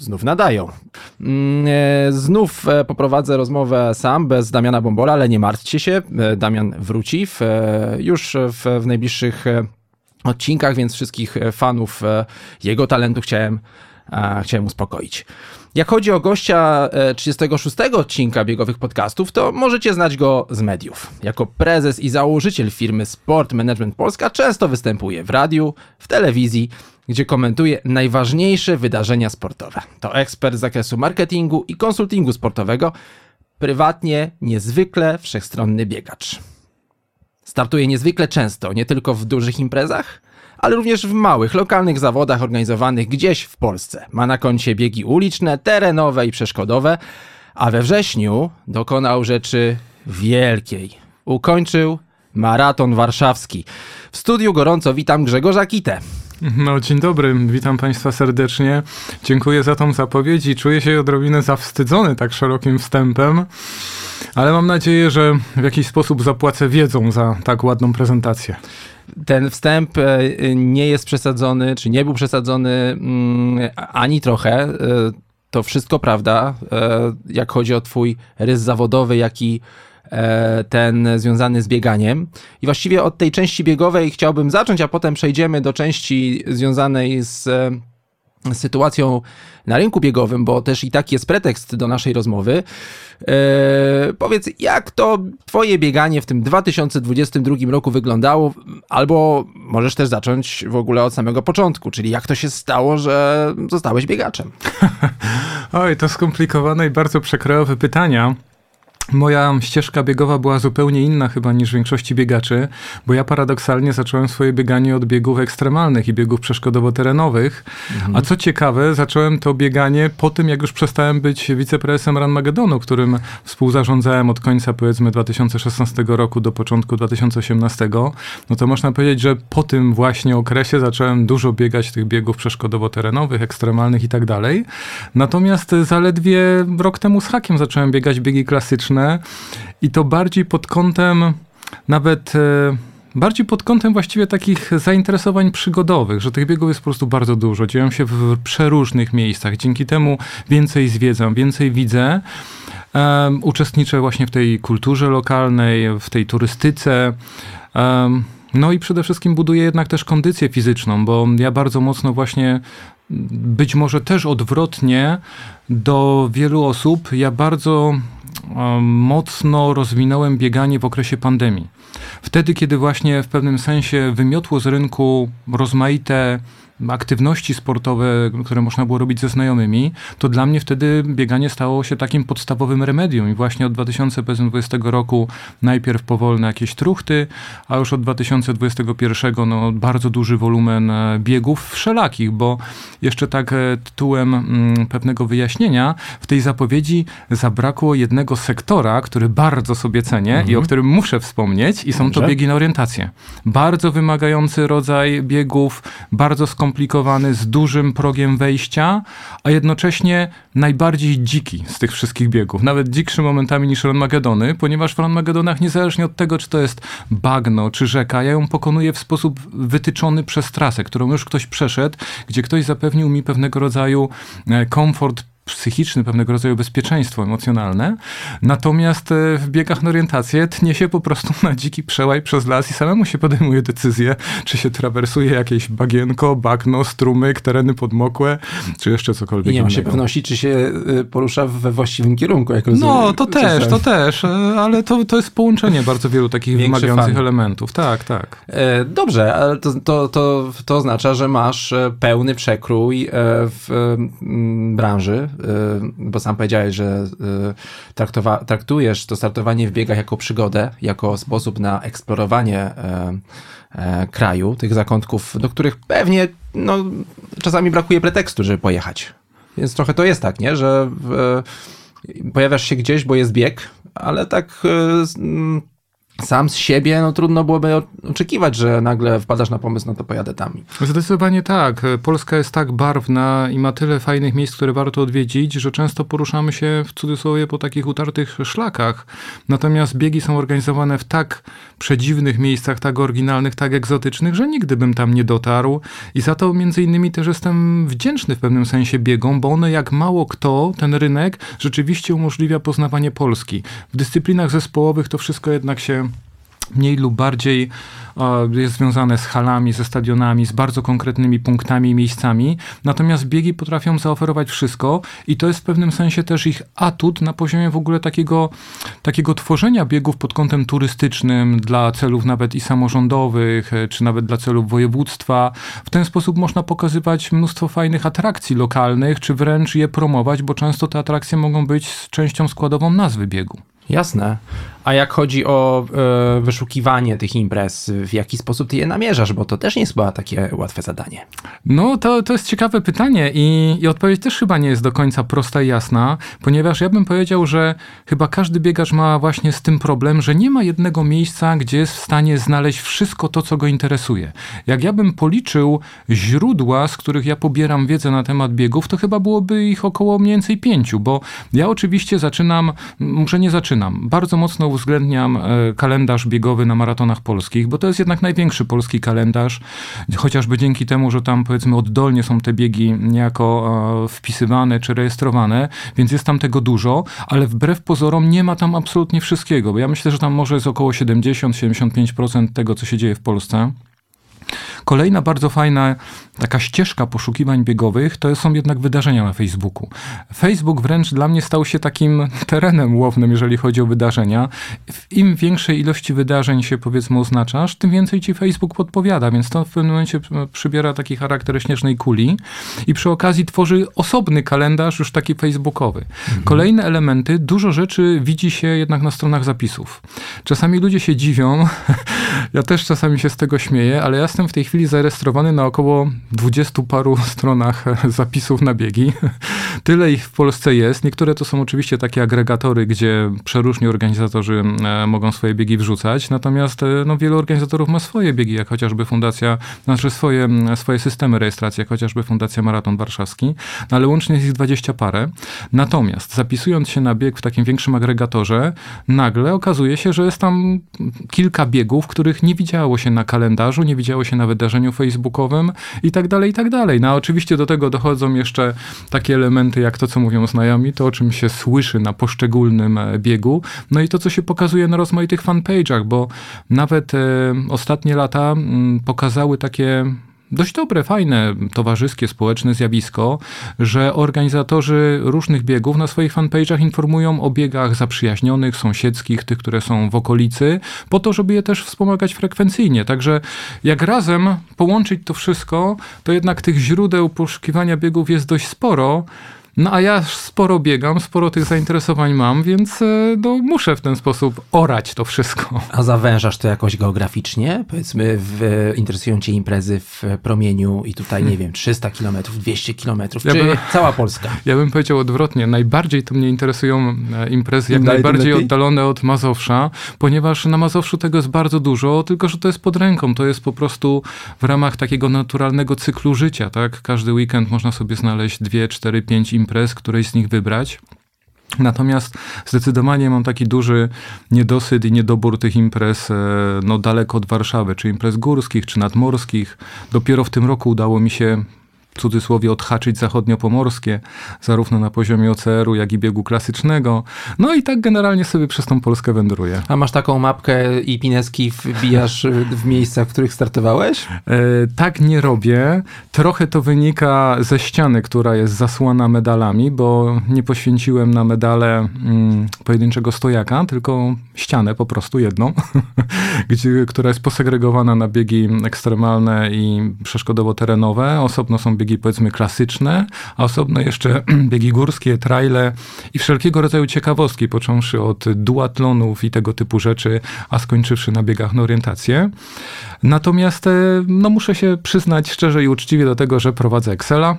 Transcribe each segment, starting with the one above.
znów nadają. Mm, e, Znów e, poprowadzę rozmowę sam, bez Damiana Bombola, ale nie martwcie się, e, Damian wróci w, już w, w najbliższych odcinkach, więc wszystkich fanów jego talentu chciałem, chciałem uspokoić. Jak chodzi o gościa e, 36 odcinka biegowych podcastów, to możecie znać go z mediów. Jako prezes i założyciel firmy Sport Management Polska często występuje w radiu, w telewizji, gdzie komentuje najważniejsze wydarzenia sportowe. To ekspert z zakresu marketingu i konsultingu sportowego, prywatnie niezwykle wszechstronny biegacz. Startuje niezwykle często, nie tylko w dużych imprezach, ale również w małych, lokalnych zawodach organizowanych gdzieś w Polsce. Ma na koncie biegi uliczne, terenowe i przeszkodowe, a we wrześniu dokonał rzeczy wielkiej. Ukończył maraton warszawski. W studiu gorąco witam Grzegorza Kitę. No, dzień dobry, witam Państwa serdecznie. Dziękuję za tą zapowiedź i czuję się odrobinę zawstydzony tak szerokim wstępem, ale mam nadzieję, że w jakiś sposób zapłacę wiedzą za tak ładną prezentację. Ten wstęp e, nie jest przesadzony, czy nie był przesadzony mm, ani trochę. E, To wszystko prawda, e, jak chodzi o Twój rys zawodowy, jak i ten związany z bieganiem. I właściwie od tej części biegowej chciałbym zacząć, a potem przejdziemy do części związanej z e, sytuacją na rynku biegowym, bo też i tak jest pretekst do naszej rozmowy. E, powiedz, jak to twoje bieganie w tym 2022 roku wyglądało, albo możesz też zacząć w ogóle od samego początku, czyli jak to się stało, że zostałeś biegaczem? Oj, to skomplikowane i bardzo przekrojowe pytania. Moja ścieżka biegowa była zupełnie inna chyba niż większości biegaczy, bo ja paradoksalnie zacząłem swoje bieganie od biegów ekstremalnych i biegów przeszkodowo-terenowych. A co ciekawe, zacząłem to bieganie po tym, jak już przestałem być wiceprezesem Run Magedonu, którym współzarządzałem od końca powiedzmy 2016 roku do początku 2018. No to można powiedzieć, że po tym właśnie okresie zacząłem dużo biegać tych biegów przeszkodowo-terenowych, ekstremalnych i tak dalej. Natomiast zaledwie rok temu z hakiem zacząłem biegać biegi klasyczne i to bardziej pod kątem nawet e, bardziej pod kątem właściwie takich zainteresowań przygodowych, że tych biegów jest po prostu bardzo dużo, dzieją się w przeróżnych miejscach. Dzięki temu więcej zwiedzam, więcej widzę. Um, uczestniczę właśnie w tej kulturze lokalnej, w tej turystyce. Um, no i przede wszystkim buduję jednak też kondycję fizyczną, bo ja bardzo mocno właśnie być może też odwrotnie do wielu osób, ja bardzo mocno rozwinąłem bieganie w okresie pandemii. Wtedy, kiedy właśnie w pewnym sensie wymiotło z rynku rozmaite aktywności sportowe, które można było robić ze znajomymi, to dla mnie wtedy bieganie stało się takim podstawowym remedium i właśnie od 2020 roku najpierw powolne jakieś truchty, a już od 2021 no, bardzo duży wolumen e, biegów wszelakich, bo jeszcze tak e, tytułem mm, pewnego wyjaśnienia, w tej zapowiedzi zabrakło jednego sektora, który bardzo sobie cenię i o którym muszę wspomnieć i są to Dobrze. biegi na orientację. Bardzo wymagający rodzaj biegów, bardzo skomplikowany, z dużym progiem wejścia, a jednocześnie najbardziej dziki z tych wszystkich biegów. Nawet dzikszy momentami niż Ronmagedony, ponieważ w Ronmagedonach niezależnie od tego, czy to jest bagno, czy rzeka, ja ją pokonuję w sposób wytyczony przez trasę, którą już ktoś przeszedł, gdzie ktoś zapewnił mi pewnego rodzaju e, komfort psychiczny, pewnego rodzaju bezpieczeństwo emocjonalne. Natomiast e, w biegach na orientację tnie się po prostu na dziki przełaj przez las i samemu się podejmuje decyzję, czy się trawersuje jakieś bagienko, bagno, strumyk, tereny podmokłe, czy jeszcze cokolwiek I nie ma się pewności, czy się y, porusza we właściwym kierunku, jak rozumiem. No, to też, to też, e, ale to, to jest połączenie bardzo wielu takich Większy wymagających fan. elementów. Tak, tak. E, Dobrze, ale to, to, to, to oznacza, że masz e, pełny przekrój e, w branży, e, bo sam powiedziałeś, że e, traktowa- traktujesz to startowanie w biegach jako przygodę, jako sposób na eksplorowanie e, kraju, tych zakątków, do których pewnie no, czasami brakuje pretekstu, żeby pojechać. Więc trochę to jest tak, nie? że pojawiasz się gdzieś, bo jest bieg, ale tak mm, sam z siebie, no trudno byłoby oczekiwać, że nagle wpadasz na pomysł, no to pojadę tam. Zdecydowanie tak. Polska jest tak barwna i ma tyle fajnych miejsc, które warto odwiedzić, że często poruszamy się w cudzysłowie po takich utartych szlakach. Natomiast biegi są organizowane w tak przedziwnych miejscach, tak oryginalnych, tak egzotycznych, że nigdy bym tam nie dotarł. I za to między innymi też jestem wdzięczny w pewnym sensie biegom, bo one jak mało kto, ten rynek rzeczywiście umożliwia poznawanie Polski. W dyscyplinach zespołowych to wszystko jednak się mniej lub bardziej jest związane z halami, ze stadionami, z bardzo konkretnymi punktami i miejscami. Natomiast biegi potrafią zaoferować wszystko i to jest w pewnym sensie też ich atut na poziomie w ogóle takiego, takiego tworzenia biegów pod kątem turystycznym dla celów nawet i samorządowych, e, czy nawet dla celów województwa. W ten sposób można pokazywać mnóstwo fajnych atrakcji lokalnych, czy wręcz je promować, bo często te atrakcje mogą być częścią składową nazwy biegu. Jasne. A jak chodzi o e, wyszukiwanie tych imprez, w jaki sposób ty je namierzasz? Bo to też nie jest chyba takie łatwe zadanie. No, to, to jest ciekawe pytanie i, i odpowiedź też chyba nie jest do końca prosta i jasna, ponieważ ja bym powiedział, że chyba każdy biegacz ma właśnie z tym problem, że nie ma jednego miejsca, gdzie jest w stanie znaleźć wszystko to, co go interesuje. Jak ja bym policzył źródła, z których ja pobieram wiedzę na temat biegów, to chyba byłoby ich około mniej więcej pięciu, bo ja oczywiście zaczynam, może nie zaczynam, bardzo mocno uwzględniam e, kalendarz biegowy na maratonach polskich, bo to jest jednak największy polski kalendarz, chociażby dzięki temu, że tam powiedzmy oddolnie są te biegi niejako e, wpisywane czy rejestrowane, więc jest tam tego dużo, ale wbrew pozorom nie ma tam absolutnie wszystkiego, bo ja myślę, że tam może jest około 70-75% tego, co się dzieje w Polsce. Kolejna bardzo fajna taka ścieżka poszukiwań biegowych to są jednak wydarzenia na Facebooku. Facebook wręcz dla mnie stał się takim terenem łownym, jeżeli chodzi o wydarzenia. Im większej ilości wydarzeń się powiedzmy oznaczasz, tym więcej ci Facebook podpowiada, więc to w pewnym momencie przybiera taki charakter śnieżnej kuli i przy okazji tworzy osobny kalendarz już taki facebookowy. Mhm. Kolejne elementy, dużo rzeczy widzi się jednak na stronach zapisów. Czasami ludzie się dziwią, ja też czasami się z tego śmieję, ale ja jestem w tej chwili zarejestrowany na około dwudziestu paru stronach zapisów na biegi. Tyle ich w Polsce jest. Niektóre to są oczywiście takie agregatory, gdzie przeróżni organizatorzy e, mogą swoje biegi wrzucać, natomiast e, no, wielu organizatorów ma swoje biegi, jak chociażby Fundacja, znaczy swoje, swoje systemy rejestracji, jak chociażby Fundacja Maraton Warszawski, no, ale łącznie jest ich dwadzieścia parę. Natomiast zapisując się na bieg w takim większym agregatorze, nagle okazuje się, że jest tam kilka biegów, których nie widziało się na kalendarzu, nie widziało się na wydarzeniu facebookowym i tak dalej, i tak dalej. No a oczywiście do tego dochodzą jeszcze takie elementy, jak to, co mówią znajomi, to o czym się słyszy na poszczególnym e, biegu, no i to, co się pokazuje na rozmaitych fanpage'ach, bo nawet e, ostatnie lata mm, pokazały takie dość dobre, fajne, towarzyskie, społeczne zjawisko, że organizatorzy różnych biegów na swoich fanpage'ach informują o biegach zaprzyjaźnionych, sąsiedzkich, tych, które są w okolicy, po to, żeby je też wspomagać frekwencyjnie. Także jak razem połączyć to wszystko, to jednak tych źródeł poszukiwania biegów jest dość sporo. No a ja sporo biegam, sporo tych zainteresowań mam, więc e, no, muszę w ten sposób orać to wszystko. A zawężasz to jakoś geograficznie? Powiedzmy, w, interesują cię imprezy w promieniu i tutaj, nie wiem, 300 kilometrów, 200 kilometrów, ja czy bym, cała Polska? Ja bym powiedział odwrotnie. Najbardziej to mnie interesują e, imprezy jak najbardziej oddalone od Mazowsza, ponieważ na Mazowszu tego jest bardzo dużo, tylko że to jest pod ręką. To jest po prostu w ramach takiego naturalnego cyklu życia, tak? Każdy weekend można sobie znaleźć 2, 4, 5 imprez imprez, której z nich wybrać. Natomiast zdecydowanie mam taki duży niedosyt i niedobór tych imprez e, no, daleko od Warszawy, czy imprez górskich, czy nadmorskich. Dopiero w tym roku udało mi się w cudzysłowie odhaczyć zachodniopomorskie, zarówno na poziomie OCR-u, jak i biegu klasycznego. No i tak generalnie sobie przez tą Polskę wędruję. A masz taką mapkę i pineski wbijasz w miejsca, w których startowałeś? E, tak nie robię. Trochę to wynika ze ściany, która jest zasłana medalami, bo nie poświęciłem na medale mm, pojedynczego stojaka, tylko ścianę po prostu jedną, gdzie, która jest posegregowana na biegi ekstremalne i przeszkodowo-terenowe. Osobno są biegi powiedzmy klasyczne, a osobno jeszcze biegi górskie, traile i wszelkiego rodzaju ciekawostki, począwszy od duatlonów i tego typu rzeczy, a skończywszy na biegach na orientację. Natomiast e, no, muszę się przyznać szczerze i uczciwie do tego, że prowadzę Excela.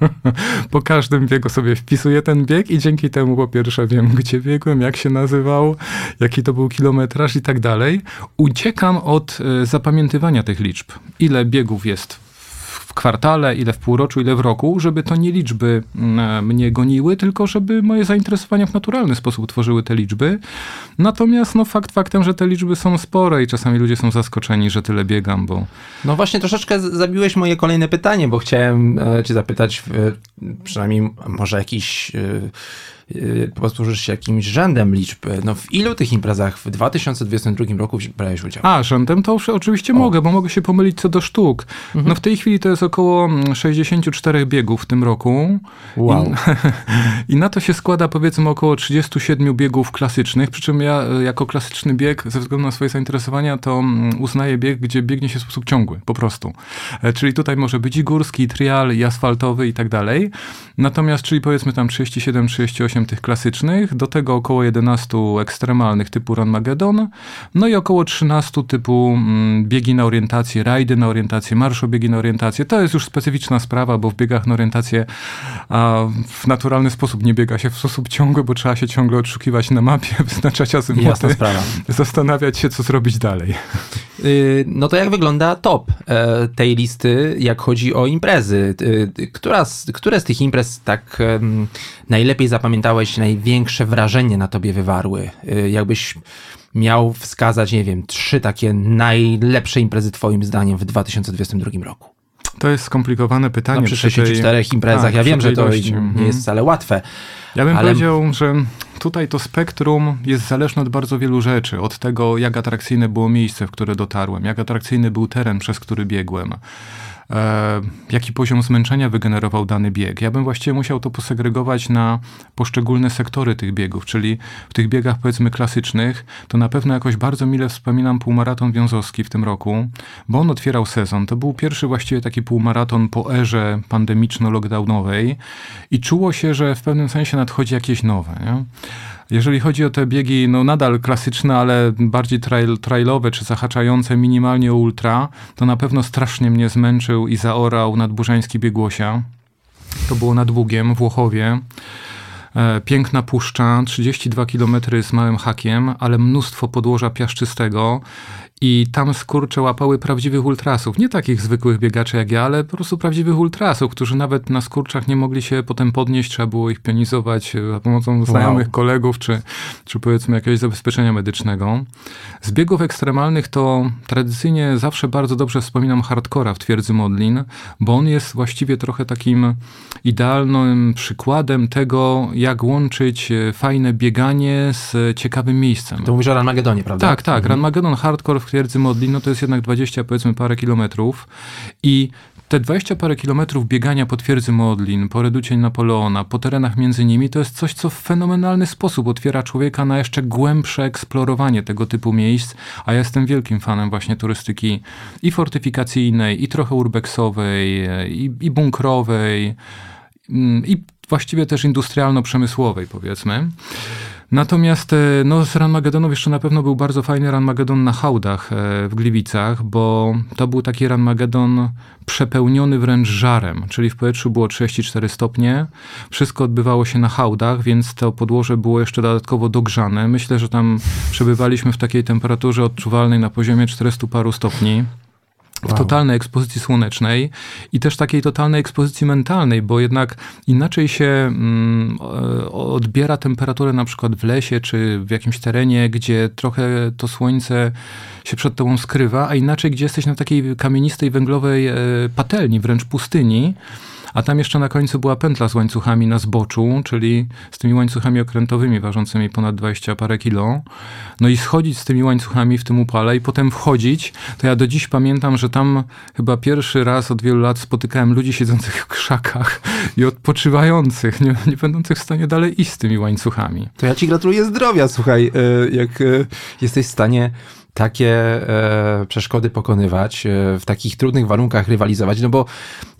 po każdym biegu sobie wpisuję ten bieg i dzięki temu po pierwsze wiem, gdzie biegłem, jak się nazywał, jaki to był kilometraż i tak dalej. Uciekam od e, zapamiętywania tych liczb. Ile biegów jest kwartale, ile w półroczu, ile w roku, żeby to nie liczby mm, mnie goniły, tylko żeby moje zainteresowania w naturalny sposób tworzyły te liczby. Natomiast no, fakt faktem, że te liczby są spore i czasami ludzie są zaskoczeni, że tyle biegam, bo... No właśnie troszeczkę zabiłeś moje kolejne pytanie, bo chciałem e, cię zapytać, przynajmniej może jakiś e, posłużysz się jakimś rzędem liczb. No w ilu tych imprezach w 2022 roku brałeś udział? A, rzędem to już oczywiście o. mogę, bo mogę się pomylić co do sztuk. Mhm. No w tej chwili to jest około 64 mm, biegów w tym roku. Wow. I, I, na to się składa powiedzmy około 37 biegów klasycznych, przy czym ja e, jako klasyczny bieg, ze względu na swoje zainteresowania, to mm, uznaję bieg, gdzie biegnie się w sposób ciągły, po prostu. E, czyli tutaj może być i górski, i trial, i asfaltowy i tak dalej. Natomiast, czyli powiedzmy tam 37, 38 8 tych klasycznych, do tego około 11 ekstremalnych typu Run Magedon, no i około 13 typu mm, biegi na orientację, rajdy na orientację, marszobiegi na orientację. To jest już specyficzna sprawa, bo w biegach na orientację a w naturalny sposób nie biega się w sposób ciągły, bo trzeba się ciągle odszukiwać na mapie, wyznaczać azymuty, zastanawiać się, co zrobić dalej. Y, no to jak wygląda top e, tej listy, jak chodzi o imprezy? Y, która, które z tych imprez tak najlepiej zapamiętałeś, największe wrażenie na tobie wywarły? Y, jakbyś miał wskazać, nie wiem, trzy takie najlepsze imprezy twoim zdaniem w 2022 roku? To jest skomplikowane pytanie. No, przy 64 tej... imprezach. Ja wiem, że to ilości. nie jest mhm. wcale łatwe. Ja bym ale... powiedział, że tutaj to spektrum jest zależne od bardzo wielu rzeczy. Od tego, jak atrakcyjne było miejsce, w które dotarłem, jak atrakcyjny był teren, przez który biegłem e, jaki poziom zmęczenia wygenerował dany bieg. Ja bym właściwie musiał to posegregować na poszczególne sektory tych biegów, czyli w tych biegach powiedzmy klasycznych, to na pewno jakoś bardzo mile wspominam półmaraton wiązowski w tym roku, bo on otwierał sezon. To był pierwszy właściwie taki półmaraton po erze pandemiczno-lockdownowej i czuło się, że w pewnym sensie nadchodzi jakieś nowe. Nie? Jeżeli chodzi o te biegi, no nadal klasyczne, ale bardziej trail, trailowe czy zahaczające minimalnie ultra, to na pewno strasznie mnie zmęczył i zaorał nadburzański biegłosia. To było nad Bugiem w Włochowie. E, piękna puszcza, 32 km z małym hakiem, ale mnóstwo podłoża piaszczystego i tam skurcze łapały prawdziwych ultrasów. Nie takich zwykłych biegaczy jak ja, ale po prostu prawdziwych ultrasów, którzy nawet na skurczach nie mogli się potem podnieść. Trzeba było ich pionizować e, za pomocą znajomych wow. kolegów, czy, czy powiedzmy jakiegoś zabezpieczenia medycznego. Z biegów ekstremalnych to tradycyjnie zawsze bardzo dobrze wspominam hardcora w Twierdzy Modlin, bo on jest właściwie trochę takim idealnym przykładem tego, jak łączyć e, fajne bieganie z ciekawym miejscem. To mówisz o Ranmagedonie, prawda? Tak, tak. Mhm. Ranmagedon Hardcore w twierdzy Modlin, no to jest jednak 20 powiedzmy parę kilometrów i te 20 parę kilometrów biegania po twierdzy Modlin, po reducie Napoleona, po terenach między nimi, to jest coś, co w fenomenalny sposób otwiera człowieka na jeszcze głębsze eksplorowanie tego typu miejsc, a ja jestem wielkim fanem właśnie turystyki i fortyfikacyjnej, i trochę urbexowej, i, i bunkrowej, mm, i właściwie też industrialno-przemysłowej, powiedzmy. Natomiast e, no, z Ranmagedonów jeszcze na pewno był bardzo fajny Ranmagedon na hałdach e, w Gliwicach, bo to był taki Ranmagedon przepełniony wręcz żarem, czyli w powietrzu było 34 stopnie, wszystko odbywało się na hałdach, więc to podłoże było jeszcze dodatkowo dogrzane. Myślę, że tam przebywaliśmy w takiej temperaturze odczuwalnej na poziomie 400 paru stopni w wow. totalnej ekspozycji słonecznej i też takiej totalnej ekspozycji mentalnej, bo jednak inaczej się mm, odbiera temperaturę na przykład w lesie czy w jakimś terenie, gdzie trochę to słońce się przed tobą skrywa, a inaczej, gdzie jesteś na takiej kamienistej, węglowej e, patelni, wręcz pustyni. A tam jeszcze na końcu była pętla z łańcuchami na zboczu, czyli z tymi łańcuchami okrętowymi ważącymi ponad 20 parę kilo. No i schodzić z tymi łańcuchami w tym upale i potem wchodzić, to ja do dziś pamiętam, że tam chyba pierwszy raz od wielu lat spotykałem ludzi siedzących w krzakach i odpoczywających, nie, nie będących w stanie dalej iść z tymi łańcuchami. To ja ci gratuluję zdrowia, słuchaj, e, jak e, jesteś w stanie takie e, przeszkody pokonywać, e, w takich trudnych warunkach rywalizować, no bo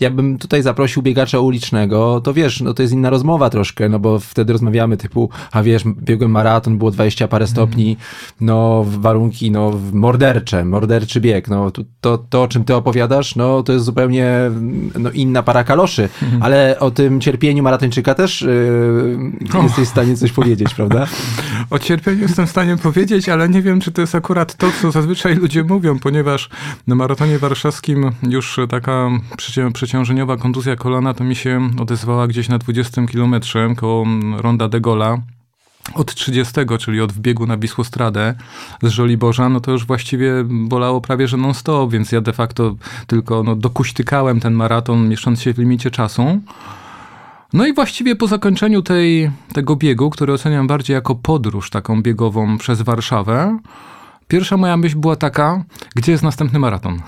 jakbym tutaj zaprosił biegacza ulicznego, to wiesz, no to jest inna rozmowa troszkę, no bo wtedy rozmawiamy typu, a wiesz, biegłem maraton, było 20 parę stopni, no warunki, no mordercze, morderczy bieg, no to, to, to o czym ty opowiadasz, no to jest zupełnie no, inna para kaloszy, ale o tym cierpieniu maratończyka też yy, jesteś w stanie coś powiedzieć, prawda? O cierpieniu jestem w stanie powiedzieć, ale nie wiem, czy to jest akurat to, co zazwyczaj ludzie mówią, ponieważ na maratonie warszawskim już taka przeciążeniowa kontuzja kolana to mi się odezwała gdzieś na 20 kilometrze koło Ronda de Gola od 30, czyli od wbiegu na Wisłostradę z Żoliborza, no to już właściwie bolało prawie że non-stop, więc ja de facto tylko no, dokuśtykałem ten maraton, mieszcząc się w limicie czasu. No i właściwie po zakończeniu tej, tego biegu, który oceniam bardziej jako podróż taką biegową przez Warszawę, Pierwsza moja myśl była taka, gdzie jest następny maraton?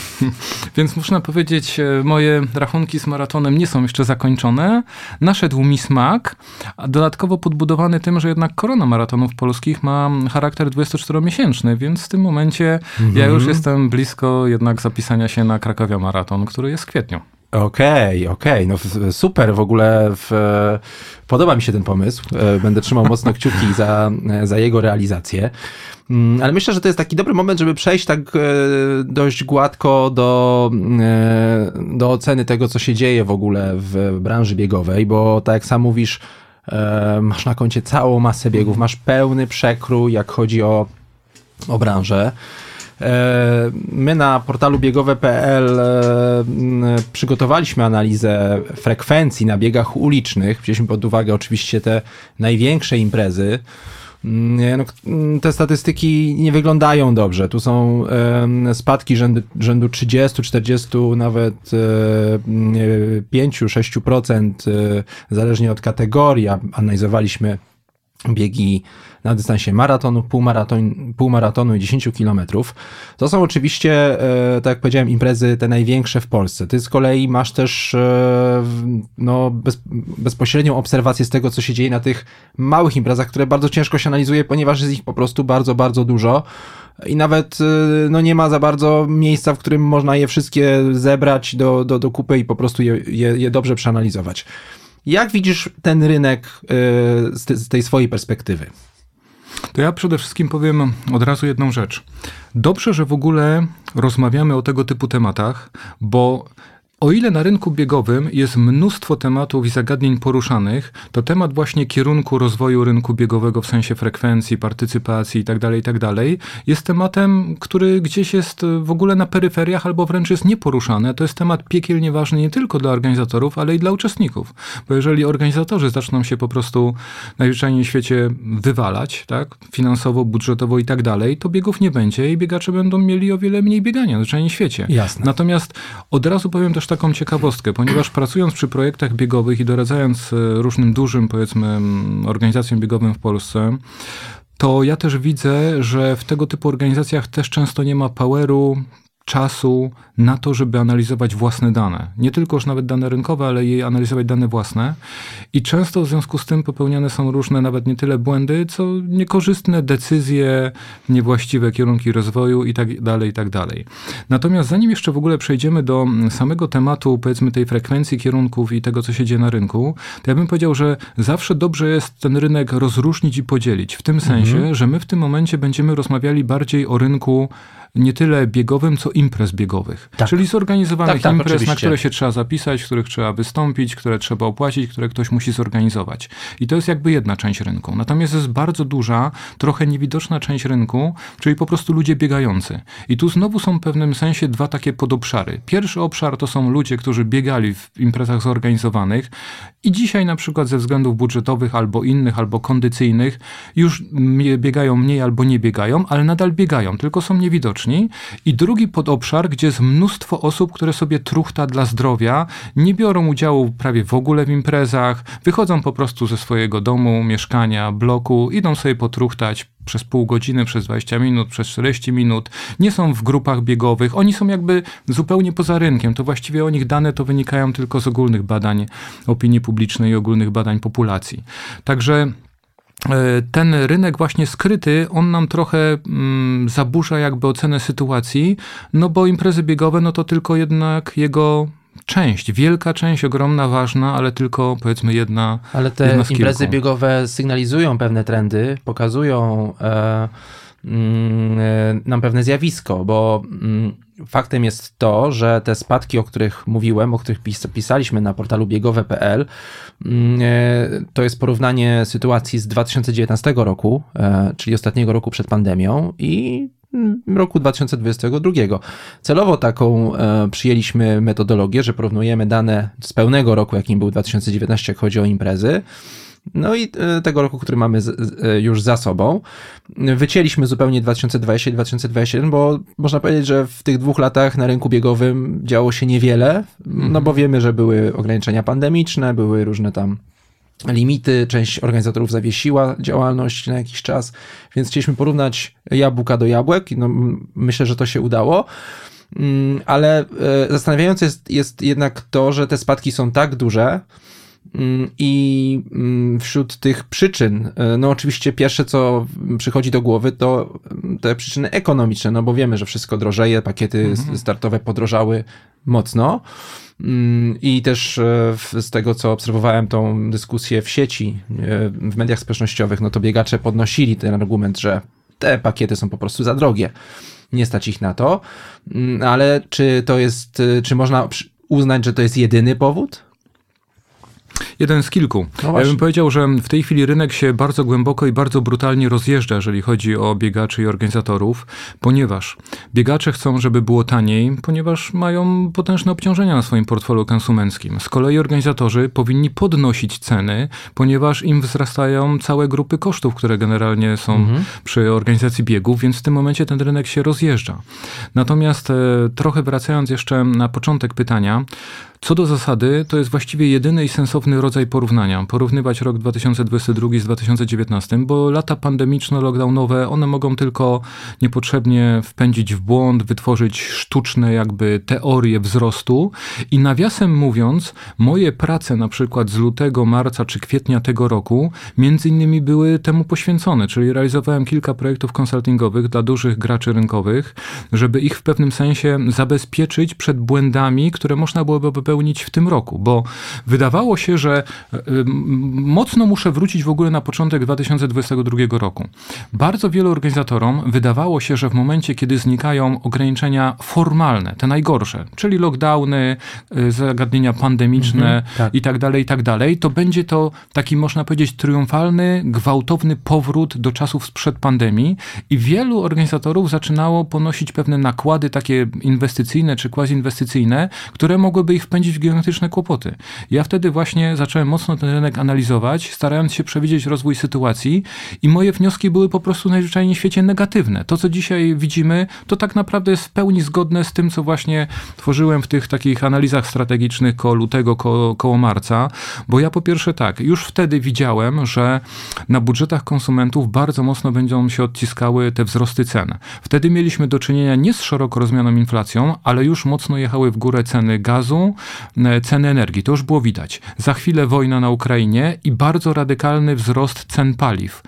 Więc można powiedzieć, e, moje rachunki z maratonem nie są jeszcze zakończone. Naszedł mi smak, a dodatkowo podbudowany tym, że jednak korona maratonów polskich ma charakter 24-miesięczny, więc w tym momencie mhm. ja już jestem blisko jednak zapisania się na Krakowia Maraton, który jest w kwietniu. Okej, okay, okej, okay. no super, w ogóle w, podoba mi się ten pomysł. E, będę trzymał mocno kciuki za, za jego realizację. Mm, ale myślę, że to jest taki dobry moment, żeby przejść tak e, dość gładko do, e, do oceny tego, co się dzieje w ogóle w branży biegowej, bo tak jak sam mówisz, masz na koncie całą masę biegów, masz pełny przekrój, jak chodzi o, o branżę. E, my na portalu biegowe.pl e, przygotowaliśmy analizę frekwencji na biegach ulicznych. Wzięliśmy pod uwagę oczywiście te największe imprezy. No, te statystyki nie wyglądają dobrze. Tu są spadki rzędu, rzędu 30, 40, nawet 5-6%, e, zależnie od kategorii. Analizowaliśmy biegi na dystansie maratonu, półmaraton, półmaratonu i 10 kilometrów. To są oczywiście, e, tak jak powiedziałem, imprezy te największe w Polsce. Ty z kolei masz też e, no, bez, bezpośrednią obserwację z tego, co się dzieje na tych małych imprezach, które bardzo ciężko się analizuje, ponieważ jest ich po prostu bardzo, bardzo dużo i nawet e, no, nie ma za bardzo miejsca, w którym można je wszystkie zebrać do, do, do kupy i po prostu je, je, je dobrze przeanalizować. Jak widzisz ten rynek z tej swojej perspektywy? To ja przede wszystkim powiem od razu jedną rzecz. Dobrze, że w ogóle rozmawiamy o tego typu tematach, bo o ile na rynku biegowym jest mnóstwo tematów i zagadnień poruszanych, to temat właśnie kierunku rozwoju rynku biegowego w sensie frekwencji, partycypacji itd., tak itd. Tak jest tematem, który gdzieś jest w ogóle na peryferiach albo wręcz jest nieporuszany. To jest temat piekielnie ważny nie tylko dla organizatorów, ale i dla uczestników. Bo jeżeli organizatorzy zaczną się po prostu najzwyczajniej w świecie wywalać, tak, finansowo, budżetowo i tak dalej, to biegów nie będzie i biegacze będą mieli o wiele mniej biegania, zwyczajnie w świecie. Jasne. Natomiast od razu powiem też taką ciekawostkę, ponieważ pracując przy projektach biegowych i doradzając e, różnym dużym, powiedzmy, organizacjom biegowym w Polsce, to ja też widzę, że w tego typu organizacjach też często nie ma poweru, czasu na to, żeby analizować własne dane. Nie tylko już nawet dane rynkowe, ale i analizować dane własne. I często w związku z tym popełniane są różne, nawet nie tyle błędy, co niekorzystne decyzje, niewłaściwe kierunki rozwoju i tak dalej, i tak dalej. Natomiast zanim jeszcze w ogóle przejdziemy do samego tematu, powiedzmy tej frekwencji kierunków i tego, co się dzieje na rynku, to ja bym powiedział, że zawsze dobrze jest ten rynek rozróżnić i podzielić. W tym sensie, mhm. że my w tym momencie będziemy rozmawiali bardziej o rynku nie tyle biegowym, co imprez biegowych. Tak. Czyli zorganizowanych tak, tak, imprez, oczywiście. na które się trzeba zapisać, których trzeba wystąpić, które trzeba opłacić, które ktoś musi zorganizować. I to jest jakby jedna część rynku. Natomiast jest bardzo duża, trochę niewidoczna część rynku, czyli po prostu ludzie biegający. I tu znowu są w pewnym sensie dwa takie podobszary. Pierwszy obszar to są ludzie, którzy biegali w imprezach zorganizowanych i dzisiaj na przykład ze względów budżetowych albo innych, albo kondycyjnych już biegają mniej albo nie biegają, ale nadal biegają, tylko są niewidoczni i drugi podobszar, gdzie jest mnóstwo osób, które sobie truchta dla zdrowia, nie biorą udziału prawie w ogóle w imprezach, wychodzą po prostu ze swojego domu, mieszkania, bloku, idą sobie potruchtać przez pół godziny, przez 20 minut, przez 40 minut, nie są w grupach biegowych, oni są jakby zupełnie poza rynkiem. To właściwie o nich dane to wynikają tylko z ogólnych badań opinii publicznej i ogólnych badań populacji. Także ten rynek właśnie skryty, on nam trochę mm, zaburza jakby ocenę sytuacji, no bo imprezy biegowe, no to tylko jednak jego część, wielka część, ogromna, ważna, ale tylko powiedzmy jedna. Ale te imprezy biegowe sygnalizują pewne trendy, pokazują e, mm, e, nam pewne zjawisko, bo mm, faktem jest to, że te spadki, o których mówiłem, o których pis pisaliśmy na portalu biegowe.pl, mm, e, to jest porównanie sytuacji z 2019 roku, e, czyli ostatniego roku przed pandemią i roku 2022. Celowo taką e, przyjęliśmy metodologię, że porównujemy dane z pełnego roku, jakim był 2019, jak chodzi o imprezy, no i e, tego roku, który mamy e, już za sobą. Wycięliśmy zupełnie 2020 i 2021, bo można powiedzieć, że w tych dwóch latach na rynku biegowym działo się niewiele, no bo wiemy, że były ograniczenia pandemiczne, były różne tam limity, część organizatorów zawiesiła działalność na jakiś czas, więc chcieliśmy porównać jabłka do jabłek no, myślę, że to się udało. Mm, ale e, zastanawiające jest, jest jednak to, że te spadki są tak duże, i mm, wśród tych przyczyn, e, no oczywiście pierwsze, co przychodzi do głowy, to te przyczyny ekonomiczne, no bo wiemy, że wszystko drożeje, pakiety mhm. startowe podrożały mocno. Mm, I też e, z tego, co obserwowałem tą dyskusję w sieci, e, w mediach społecznościowych, no to biegacze podnosili ten argument, że te pakiety są po prostu za drogie. Nie stać ich na to. Mm, ale czy to jest, czy można uznać, że to jest jedyny powód? Jeden z kilku. No ja bym powiedział, że w tej chwili rynek się bardzo głęboko i bardzo brutalnie rozjeżdża, jeżeli chodzi o biegaczy i organizatorów, ponieważ biegacze chcą, żeby było taniej, ponieważ mają potężne obciążenia na swoim portfelu konsumenckim. Z kolei organizatorzy powinni podnosić ceny, ponieważ im wzrastają całe grupy kosztów, które generalnie są mhm. przy organizacji biegów, więc w tym momencie ten rynek się rozjeżdża. Natomiast e, trochę wracając jeszcze na początek pytania, co do zasady, to jest właściwie jedyny i sensowny rodzaj porównania. Porównywać rok 2022 z 2019, bo lata pandemiczne, lockdownowe, one mogą tylko niepotrzebnie wpędzić w błąd, wytworzyć sztuczne jakby teorie wzrostu. I nawiasem mówiąc, moje prace na przykład z lutego, marca czy kwietnia tego roku, między innymi były temu poświęcone, czyli realizowałem kilka projektów konsultingowych dla dużych graczy rynkowych, żeby ich w pewnym sensie zabezpieczyć przed błędami, które można byłoby popełnić w tym roku, bo wydawało się, że e, mocno muszę wrócić w ogóle na początek 2022 roku. Bardzo wielu organizatorom wydawało się, że w momencie, kiedy znikają ograniczenia formalne, te najgorsze, czyli lockdowny, e, zagadnienia pandemiczne mhm, tak. i tak dalej, i tak dalej, to będzie to taki, można powiedzieć, triumfalny, gwałtowny powrót do czasów sprzed pandemii i wielu organizatorów zaczynało ponosić pewne nakłady takie inwestycyjne czy quasi-inwestycyjne, które mogłyby ich wpędzić wpędzić w gigantyczne kłopoty. Ja wtedy właśnie zacząłem mocno ten rynek analizować, starając się przewidzieć rozwój sytuacji i moje wnioski były po prostu najzwyczajniej w świecie negatywne. To, co dzisiaj widzimy, to tak naprawdę jest w pełni zgodne z tym, co właśnie tworzyłem w tych takich analizach strategicznych koło lutego, koło, koło marca, bo ja po pierwsze tak, już wtedy widziałem, że na budżetach konsumentów bardzo mocno będą się odciskały te wzrosty cen. Wtedy mieliśmy do czynienia nie z szeroko rozumianą inflacją, ale już mocno jechały w górę ceny gazu, ceny energii. To już było widać. Za chwilę wojna na Ukrainie i bardzo radykalny wzrost cen paliw.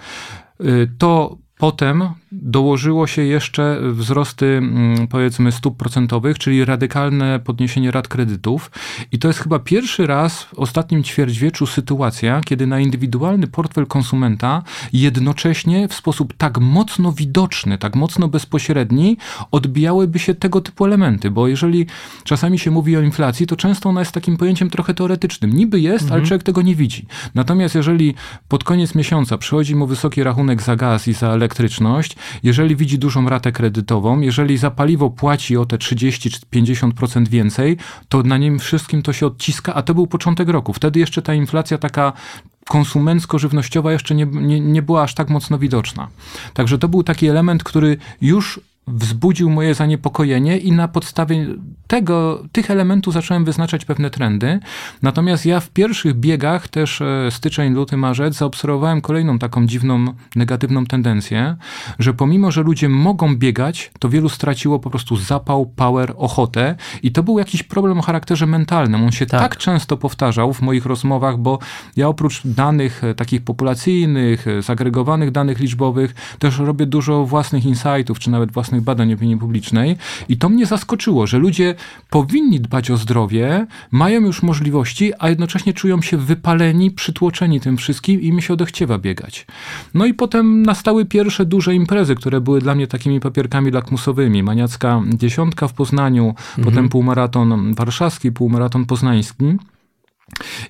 E, to Potem dołożyło się jeszcze wzrosty, mm, powiedzmy, stóp procentowych, czyli radykalne podniesienie rat kredytów. I to jest chyba pierwszy raz w ostatnim ćwierćwieczu sytuacja, kiedy na indywidualny portfel konsumenta jednocześnie w sposób tak mocno widoczny, tak mocno bezpośredni odbijałyby się tego typu elementy. Bo jeżeli czasami się mówi o inflacji, to często ona jest takim pojęciem trochę teoretycznym. Niby jest, mhm. ale człowiek tego nie widzi. Natomiast jeżeli pod koniec miesiąca przychodzi mu wysoki rachunek za gaz i za elektryczność, elektryczność, jeżeli widzi dużą ratę kredytową, jeżeli za paliwo płaci o te 30 czy 50% więcej, to na nim wszystkim to się odciska, a to był początek roku. Wtedy jeszcze ta inflacja taka konsumencko-żywnościowa jeszcze nie, nie, nie była aż tak mocno widoczna. Także to był taki element, który już wzbudził moje zaniepokojenie i na podstawie tego, tych elementów zacząłem wyznaczać pewne trendy. Natomiast ja w pierwszych biegach, też e, styczeń, luty, marzec, zaobserwowałem kolejną taką dziwną, negatywną tendencję, że pomimo, że ludzie mogą biegać, to wielu straciło po prostu zapał, power, ochotę i to był jakiś problem o charakterze mentalnym. On się tak, tak często powtarzał w moich rozmowach, bo ja oprócz danych e, takich populacyjnych, e, zagregowanych danych liczbowych, też robię dużo własnych insightów, czy nawet własnych badań opinii publicznej i to mnie zaskoczyło, że ludzie powinni dbać o zdrowie, mają już możliwości, a jednocześnie czują się wypaleni, przytłoczeni tym wszystkim i mi się odechciewa biegać. No i potem nastały pierwsze duże imprezy, które były dla mnie takimi papierkami lakmusowymi. Maniacka dziesiątka w Poznaniu, mhm. potem półmaraton warszawski, półmaraton poznański.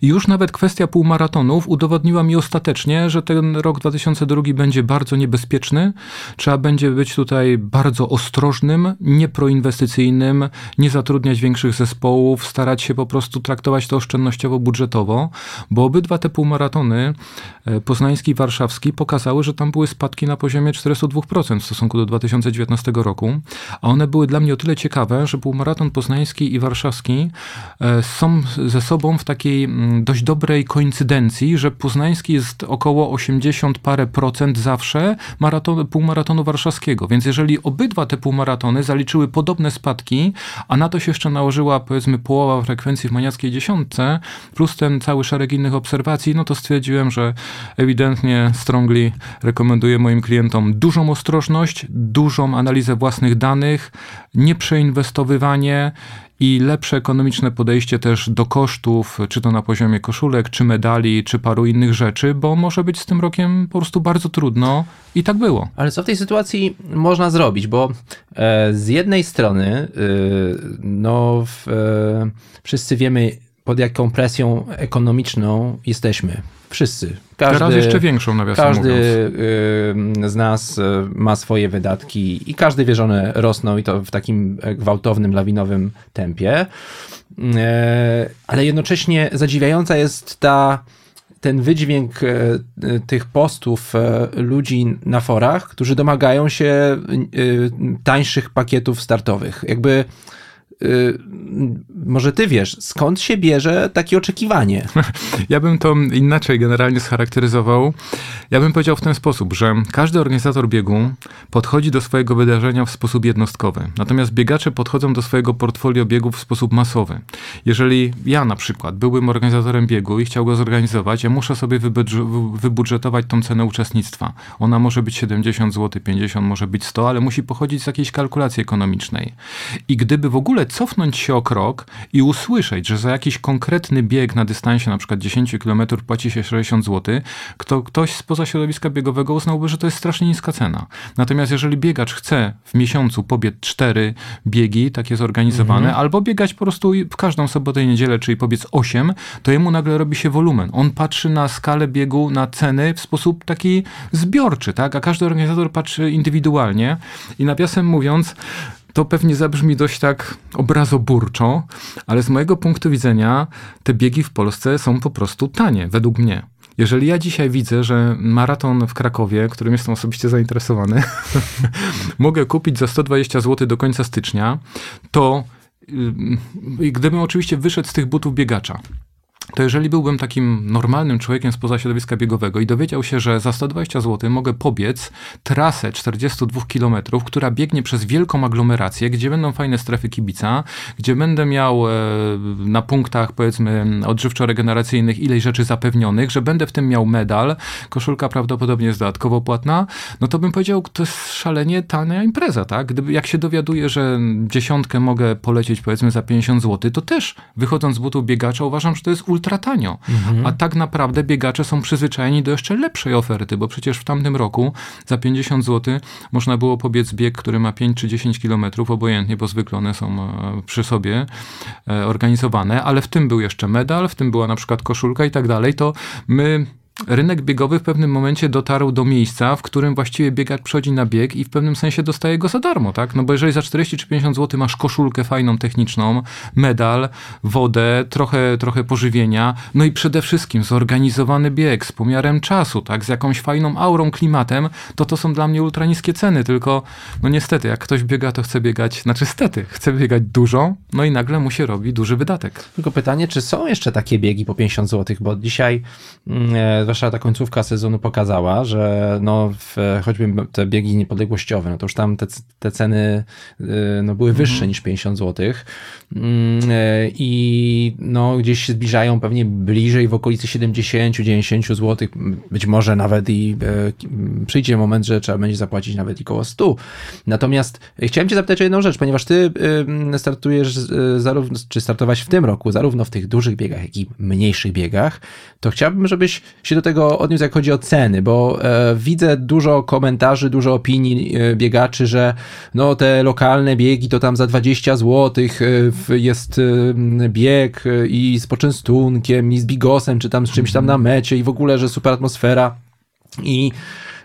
Już nawet kwestia półmaratonów udowodniła mi ostatecznie, że ten rok 2002 będzie bardzo niebezpieczny. Trzeba będzie być tutaj bardzo ostrożnym, nieproinwestycyjnym, nie zatrudniać większych zespołów, starać się po prostu traktować to oszczędnościowo-budżetowo, bo obydwa te półmaratony, e, poznański i warszawski, pokazały, że tam były spadki na poziomie 42% w stosunku do 2019 roku. A one były dla mnie o tyle ciekawe, że półmaraton poznański i warszawski e, są ze sobą w takiej takiej mm, dość dobrej koincydencji, że Poznański jest około 80 parę procent zawsze maraton, półmaratonu warszawskiego. Więc jeżeli obydwa te półmaratony zaliczyły podobne spadki, a na to się jeszcze nałożyła powiedzmy połowa frekwencji w maniackiej dziesiątce, plus ten cały szereg innych obserwacji, no to stwierdziłem, że ewidentnie strongly rekomenduję moim klientom dużą ostrożność, dużą analizę własnych danych, nieprzeinwestowywanie, i lepsze ekonomiczne podejście też do kosztów, czy to na poziomie koszulek, czy medali, czy paru innych rzeczy, bo może być z tym rokiem po prostu bardzo trudno i tak było. Ale co w tej sytuacji można zrobić? Bo e, z jednej strony, e, no, w, e, wszyscy wiemy, pod jaką presją ekonomiczną jesteśmy. Wszyscy. Każdy, Teraz jeszcze większą nawiasem Każdy mówiąc. z nas y, ma swoje wydatki i każdy wie, że one rosną i to w takim gwałtownym, lawinowym tempie. E, ale jednocześnie zadziwiająca jest ta ten wydźwięk tych postów ludzi na forach, którzy domagają się tańszych pakietów startowych. Jakby Y, może ty wiesz, skąd się bierze takie oczekiwanie? Ja bym to inaczej generalnie scharakteryzował. Ja bym powiedział w ten sposób, że każdy organizator biegu podchodzi do swojego wydarzenia w sposób jednostkowy. Natomiast biegacze podchodzą do swojego portfolio biegów w sposób masowy. Jeżeli ja na przykład byłbym organizatorem biegu i chciał go zorganizować, ja muszę sobie wybudżetować tą cenę uczestnictwa. Ona może być 70 zł, 50, może być 100, ale musi pochodzić z jakiejś kalkulacji ekonomicznej. I gdyby w ogóle cofnąć się o krok i usłyszeć, że za jakiś konkretny bieg na dystansie na przykład 10 km płaci się 60 zł, to ktoś spoza środowiska biegowego uznałby, że to jest strasznie niska cena. Natomiast jeżeli biegacz chce w miesiącu pobiec cztery biegi, takie zorganizowane, mhm. albo biegać po prostu w każdą sobotę i niedzielę, czyli pobiec 8, to jemu nagle robi się wolumen. On patrzy na skalę biegu, na ceny w sposób taki zbiorczy, tak? A każdy organizator patrzy indywidualnie i nawiasem mówiąc, to pewnie zabrzmi dość tak obrazoburczo, ale z mojego punktu widzenia te biegi w Polsce są po prostu tanie, według mnie. Jeżeli ja dzisiaj widzę, że maraton w Krakowie, którym jestem osobiście zainteresowany, mogę kupić za 120 zł do końca stycznia, to yy, gdybym oczywiście wyszedł z tych butów biegacza, to jeżeli byłbym takim normalnym człowiekiem spoza środowiska biegowego i dowiedział się, że za 120 zł mogę pobiec trasę 42 km, która biegnie przez wielką aglomerację, gdzie będą fajne strefy kibica, gdzie będę miał e, na punktach powiedzmy odżywczo-regeneracyjnych ileś rzeczy zapewnionych, że będę w tym miał medal, koszulka prawdopodobnie jest dodatkowo płatna, no to bym powiedział, to jest szalenie tania impreza, tak? Gdyby, jak się dowiaduję, że dziesiątkę mogę polecieć powiedzmy za 50 zł, to też wychodząc z butów biegacza uważam, że to jest ultra tanio. Mhm. A tak naprawdę biegacze są przyzwyczajeni do jeszcze lepszej oferty, bo przecież w tamtym roku za 50 zł można było pobiec bieg, który ma 5 czy 10 kilometrów, obojętnie, bo zwykle one są e, przy sobie e, organizowane, ale w tym był jeszcze medal, w tym była na przykład koszulka i tak dalej, to my rynek biegowy w pewnym momencie dotarł do miejsca, w którym właściwie biegacz przychodzi na bieg i w pewnym sensie dostaje go za darmo, tak? No bo jeżeli za 40 czy 50 zł masz koszulkę fajną, techniczną, medal, wodę, trochę, trochę pożywienia, no i przede wszystkim zorganizowany bieg z pomiarem czasu, tak? Z jakąś fajną aurą, klimatem, to to są dla mnie ultra niskie ceny, tylko no niestety, jak ktoś biega, to chce biegać, znaczy stety, chce biegać dużo, no i nagle mu się robi duży wydatek. Tylko pytanie, czy są jeszcze takie biegi po 50 zł, bo dzisiaj mm, e, zwłaszcza ta końcówka sezonu pokazała, że no, w, choćby te biegi niepodległościowe, no to już tam te, te ceny y, no, były wyższe mhm. niż 50 zł mm, e, i no, gdzieś się zbliżają pewnie bliżej w okolicy 70-90 zł, być może nawet i e, przyjdzie moment, że trzeba będzie zapłacić nawet i koło 100. Natomiast chciałem cię zapytać o jedną rzecz, ponieważ ty y, startujesz zarówno, czy startować w tym roku, zarówno w tych dużych biegach, jak i mniejszych biegach, to chciałbym, żebyś się do tego odniósł, jak chodzi o ceny, bo e, widzę dużo komentarzy, dużo opinii e, biegaczy, że no te lokalne biegi to tam za 20 zł e, jest e, bieg e, i z poczęstunkiem, i z bigosem, czy tam z czymś tam na mecie i w ogóle, że super atmosfera i,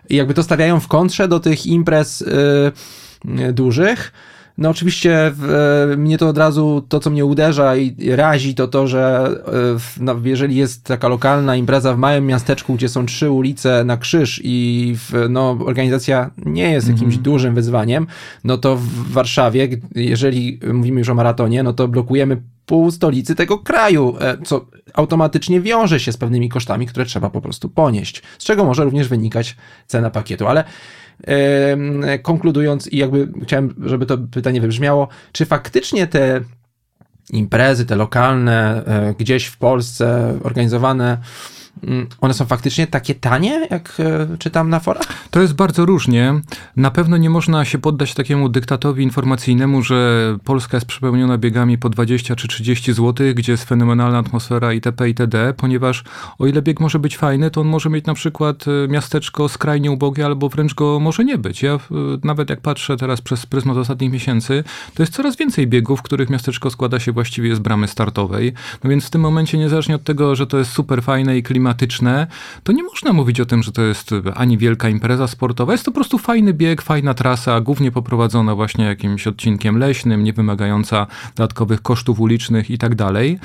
i jakby to stawiają w kontrze do tych imprez e, dużych. No oczywiście w, mnie to od razu, to co mnie uderza i razi, to to, że w, no, jeżeli jest taka lokalna impreza w małym miasteczku, gdzie są trzy ulice na krzyż i w, no, organizacja nie jest jakimś mm -hmm. dużym wyzwaniem, no to w Warszawie, jeżeli mówimy już o maratonie, no to blokujemy pół stolicy tego kraju, e, co automatycznie wiąże się z pewnymi kosztami, które trzeba po prostu ponieść, z czego może również wynikać cena pakietu, ale konkludując i jakby chciałem, żeby to pytanie wybrzmiało, czy faktycznie te imprezy, te lokalne, e, gdzieś w Polsce organizowane, one są faktycznie takie tanie, jak e, czytam na forach? To jest bardzo różnie. Na pewno nie można się poddać takiemu dyktatowi informacyjnemu, że Polska jest przepełniona biegami po 20 czy 30 zł, gdzie jest fenomenalna atmosfera itp. itd., ponieważ o ile bieg może być fajny, to on może mieć na przykład e, miasteczko skrajnie ubogie, albo wręcz go może nie być. Ja nawet jak patrzę teraz przez pryzmat ostatnich miesięcy, to jest coraz więcej biegów, w których miasteczko składa się właściwie z bramy startowej. No więc w tym momencie, niezależnie od tego, że to jest super fajne i klimatyczne, klimatyczne, to nie można mówić o tym, że to jest ani wielka impreza sportowa. Jest to po prostu fajny bieg, fajna trasa, głównie poprowadzona właśnie jakimś odcinkiem leśnym, nie wymagająca dodatkowych kosztów ulicznych i tak dalej.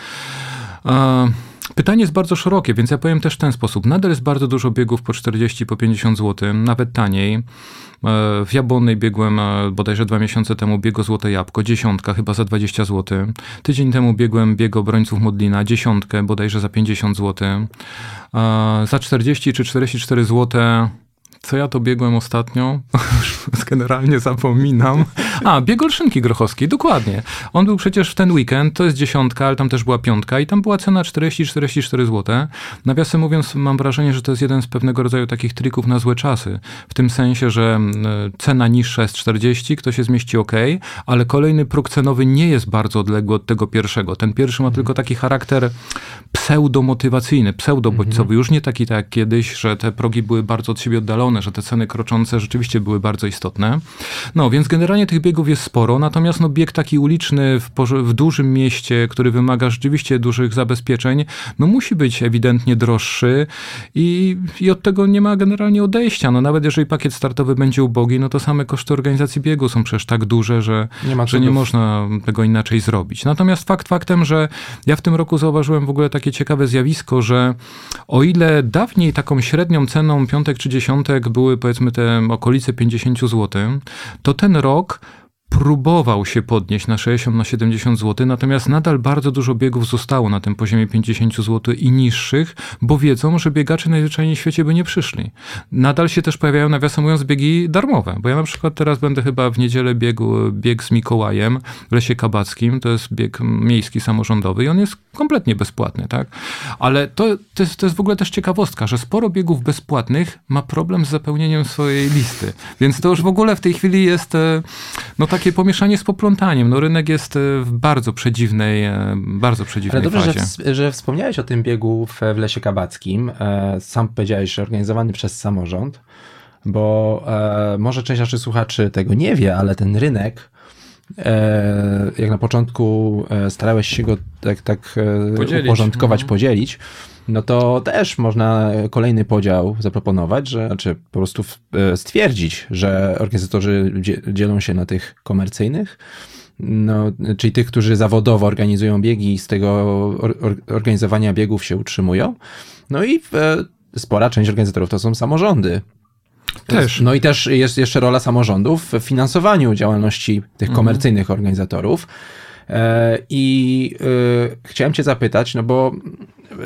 Pytanie jest bardzo szerokie, więc ja powiem też w ten sposób. Nadal jest bardzo dużo biegów po 40, po 50 zł, nawet taniej. W Jabłonnej biegłem e, bodajże dwa miesiące temu biego Złote Jabłko, dziesiątka chyba za 20 zł. Tydzień temu biegłem bieg obrońców Modlina, dziesiątkę bodajże za 50 zł. Za 40 czy 44 zł co ja to biegłem ostatnio? Generalnie zapominam. A, bieg Olszynki Grochowskiej, dokładnie. On był przecież w ten weekend, to jest dziesiątka, ale tam też była piątka i tam była cena 40-44 zł. Nawiasem mówiąc, mam wrażenie, że to jest jeden z pewnego rodzaju takich trików na złe czasy. W tym sensie, że cena niższa jest 40, ktoś się zmieści ok, ale kolejny próg cenowy nie jest bardzo odległy od tego pierwszego. Ten pierwszy ma tylko taki charakter pseudomotywacyjny, pseudobodźcowy. Mhm. Już nie taki tak jak kiedyś, że te progi były bardzo od siebie oddalone, że te ceny kroczące rzeczywiście były bardzo istotne. No, więc generalnie tych biegów jest sporo, natomiast no, bieg taki uliczny w, w dużym mieście, który wymaga rzeczywiście dużych zabezpieczeń, no musi być ewidentnie droższy i, i od tego nie ma generalnie odejścia. No, nawet jeżeli pakiet startowy będzie ubogi, no to same koszty organizacji biegu są przecież tak duże, że nie, że nie można tego inaczej zrobić. Natomiast fakt faktem, że ja w tym roku zauważyłem w ogóle takie ciekawe zjawisko, że o ile dawniej taką średnią ceną piątek czy dziesiątek były powiedzmy te okolice 50 zł, to ten rok próbował się podnieść na 60 na 70 zł, natomiast nadal bardzo dużo biegów zostało na tym poziomie 50 zł i niższych, bo wiedzą, że biegacze najzwyczajniej w świecie by nie przyszli. Nadal się też pojawiają, nawiasem mówiąc, biegi darmowe, bo ja na przykład teraz będę chyba w niedzielę biegł bieg z Mikołajem w Lesie Kabackim, to jest bieg miejski, samorządowy i on jest kompletnie bezpłatny, tak? Ale to, to, jest, to jest w ogóle też ciekawostka, że sporo biegów bezpłatnych ma problem z zapełnieniem swojej listy, więc to już w ogóle w tej chwili jest e, no takie pomieszanie z poplątaniem. No rynek jest e, w bardzo przedziwnej, e, bardzo przedziwnej Ale dobrze, fazie. Że, że wspomniałeś o tym biegu w, w Lesie Kabackim. E, sam powiedziałeś, że organizowany przez samorząd, bo może część naszych słuchaczy tego nie wie, ale ten rynek jak na początku e, starałeś się go tak, tak e, Podzielić. uporządkować, Mhm. podzielić, no to też można kolejny podział zaproponować, że znaczy po prostu e, stwierdzić, że organizatorzy dzie- dzielą się na tych komercyjnych, no, czyli tych, którzy zawodowo organizują biegi i z tego or, or, organizowania biegów się utrzymują. No i e, spora część organizatorów to są samorządy. Też. No i też jest jeszcze rola samorządów w finansowaniu działalności tych komercyjnych organizatorów. E, I e, chciałem Cię zapytać, no bo e,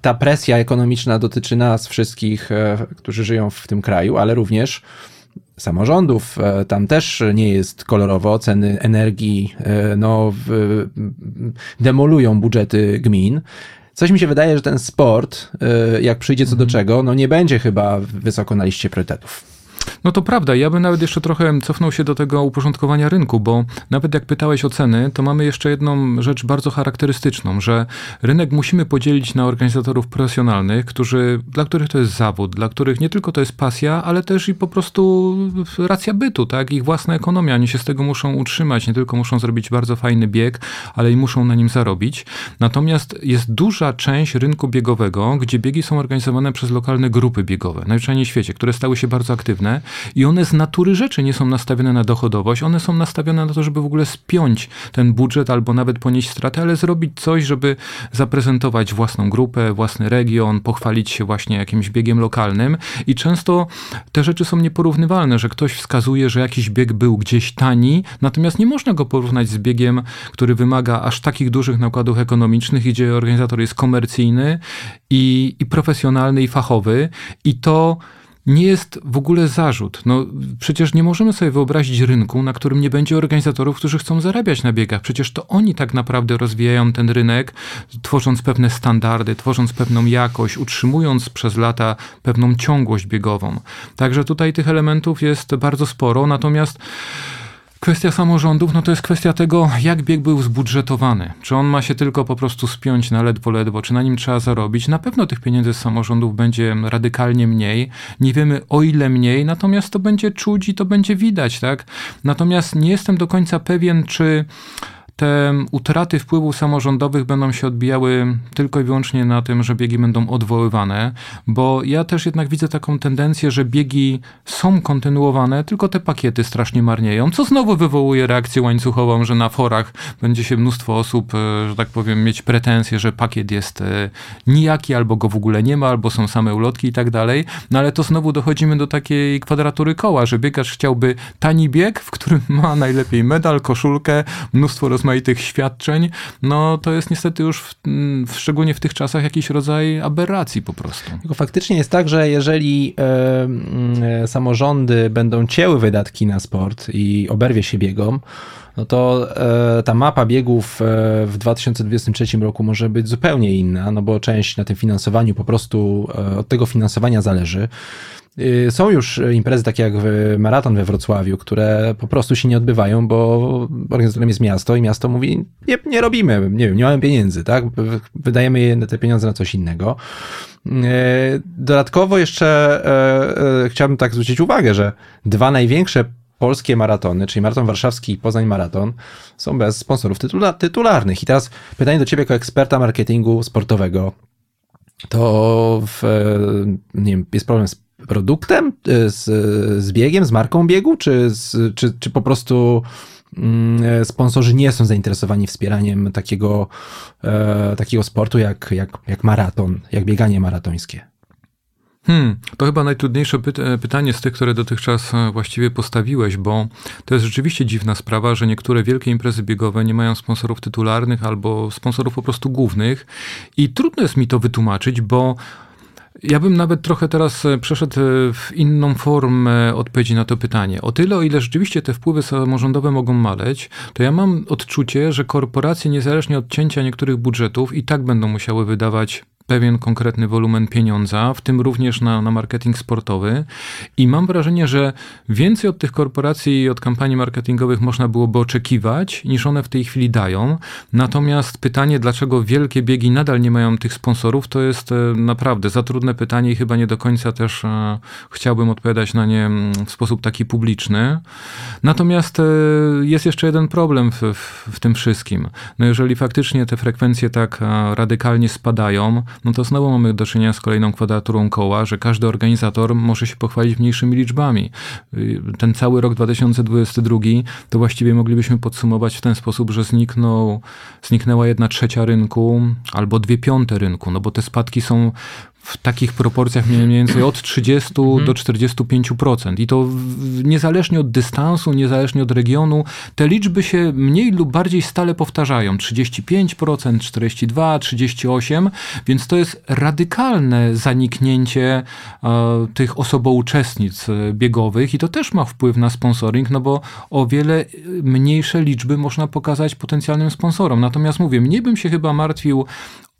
ta presja ekonomiczna dotyczy nas wszystkich, którzy żyją w tym kraju, ale również samorządów. Tam też nie jest kolorowo. Ceny energii no, demolują budżety gmin. Coś mi się wydaje, że ten sport, e, jak przyjdzie co do czego, no nie będzie chyba wysoko na liście priorytetów. No to prawda, ja bym nawet jeszcze trochę cofnął się do tego uporządkowania rynku, bo nawet jak pytałeś o ceny, to mamy jeszcze jedną rzecz bardzo charakterystyczną, że rynek musimy podzielić na organizatorów profesjonalnych, którzy, dla których to jest zawód, dla których nie tylko to jest pasja, ale też i po prostu racja bytu, tak? Ich własna ekonomia, oni się z tego muszą utrzymać, nie tylko muszą zrobić bardzo fajny bieg, ale i muszą na nim zarobić. Natomiast jest duża część rynku biegowego, gdzie biegi są organizowane przez lokalne grupy biegowe, najczęściej w świecie, które stały się bardzo aktywne i one z natury rzeczy nie są nastawione na dochodowość, one są nastawione na to, żeby w ogóle spiąć ten budżet albo nawet ponieść straty, ale zrobić coś, żeby zaprezentować własną grupę, własny region, pochwalić się właśnie jakimś biegiem lokalnym. I często te rzeczy są nieporównywalne, że ktoś wskazuje, że jakiś bieg był gdzieś tani, natomiast nie można go porównać z biegiem, który wymaga aż takich dużych nakładów ekonomicznych, gdzie organizator jest komercyjny i, i profesjonalny i fachowy. I to nie jest w ogóle zarzut. No, przecież nie możemy sobie wyobrazić rynku, na którym nie będzie organizatorów, którzy chcą zarabiać na biegach. Przecież to oni tak naprawdę rozwijają ten rynek, tworząc pewne standardy, tworząc pewną jakość, utrzymując przez lata pewną ciągłość biegową. Także tutaj tych elementów jest bardzo sporo, natomiast Kwestia samorządów, no to jest kwestia tego, jak bieg był zbudżetowany. Czy on ma się tylko po prostu spiąć na ledwo, ledwo, czy na nim trzeba zarobić. Na pewno tych pieniędzy z samorządów będzie radykalnie mniej. Nie wiemy o ile mniej, natomiast to będzie czuć i to będzie widać, tak? Natomiast nie jestem do końca pewien, czy te utraty wpływów samorządowych będą się odbijały tylko i wyłącznie na tym, że biegi będą odwoływane, bo ja też jednak widzę taką tendencję, że biegi są kontynuowane, tylko te pakiety strasznie marnieją, co znowu wywołuje reakcję łańcuchową, że na forach będzie się mnóstwo osób, e, że tak powiem, mieć pretensje, że pakiet jest e, nijaki, albo go w ogóle nie ma, albo są same ulotki i tak dalej. No ale to znowu dochodzimy do takiej kwadratury koła, że biegacz chciałby tani bieg, w którym ma najlepiej medal, koszulkę, mnóstwo rozmaitych świadczeń. No to jest niestety już, w, szczególnie w tych czasach, jakiś rodzaj aberracji po prostu. Tylko faktycznie jest tak, że jeżeli e, e, samorządy będą cięły wydatki na sport i oberwie się biegom, no to e, ta mapa biegów w 2023 roku może być zupełnie inna, no bo część na tym finansowaniu po prostu od tego finansowania zależy. Y, Są już imprezy takie jak maraton we Wrocławiu, które po prostu się nie odbywają, bo organizatorem jest miasto i miasto mówi, nie, nie robimy, nie wiem, nie mamy pieniędzy, tak? Wydajemy je- te pieniądze na coś innego. E, Dodatkowo jeszcze e, e, chciałbym tak zwrócić uwagę, że dwa największe polskie maratony, czyli maraton warszawski i Poznań Maraton, są bez sponsorów tytula, tytularnych. I teraz pytanie do ciebie jako eksperta marketingu sportowego. To w, e, nie wiem, jest problem z produktem, e, z, z biegiem, z marką biegu, czy, z, czy, czy po prostu mm, e, sponsorzy nie są zainteresowani wspieraniem takiego, e, takiego sportu jak, jak, jak maraton, jak bieganie maratońskie? Hmm, to chyba najtrudniejsze pyt- e, pytanie z tych, które dotychczas e, właściwie postawiłeś, bo to jest rzeczywiście dziwna sprawa, że niektóre wielkie imprezy biegowe nie mają sponsorów tytularnych albo sponsorów po prostu głównych i trudno jest mi to wytłumaczyć, bo ja bym nawet trochę teraz e, przeszedł e, w inną formę odpowiedzi na to pytanie. O tyle, o ile rzeczywiście te wpływy samorządowe mogą maleć, to ja mam odczucie, że korporacje, niezależnie od cięcia niektórych budżetów, i tak będą musiały wydawać pewien konkretny wolumen pieniądza, w tym również na, na marketing sportowy. I mam wrażenie, że więcej od tych korporacji i od kampanii marketingowych można byłoby oczekiwać, niż one w tej chwili dają. Natomiast pytanie, dlaczego wielkie biegi nadal nie mają tych sponsorów, to jest e, naprawdę za trudne pytanie i chyba nie do końca też e, chciałbym odpowiadać na nie mm, w sposób taki publiczny. Natomiast e, jest jeszcze jeden problem w, w, w tym wszystkim. No jeżeli faktycznie te frekwencje tak radykalnie spadają, no to znowu mamy do czynienia z kolejną kwadraturą koła, że każdy organizator może się pochwalić mniejszymi liczbami. Y, ten cały rok 2022 to właściwie moglibyśmy podsumować w ten sposób, że zniknął, zniknęła jedna trzecia rynku albo dwie piąte rynku, no bo te spadki są w takich proporcjach mniej więcej od 30 mhm. do 45%. I to niezależnie od dystansu, niezależnie od regionu, te liczby się mniej lub bardziej stale powtarzają. 35%, 42%, 38%, więc to jest radykalne zaniknięcie e, tych osobouczestnic e, biegowych i to też ma wpływ na sponsoring, no bo o wiele mniejsze liczby można pokazać potencjalnym sponsorom. Natomiast mówię, mniej bym się chyba martwił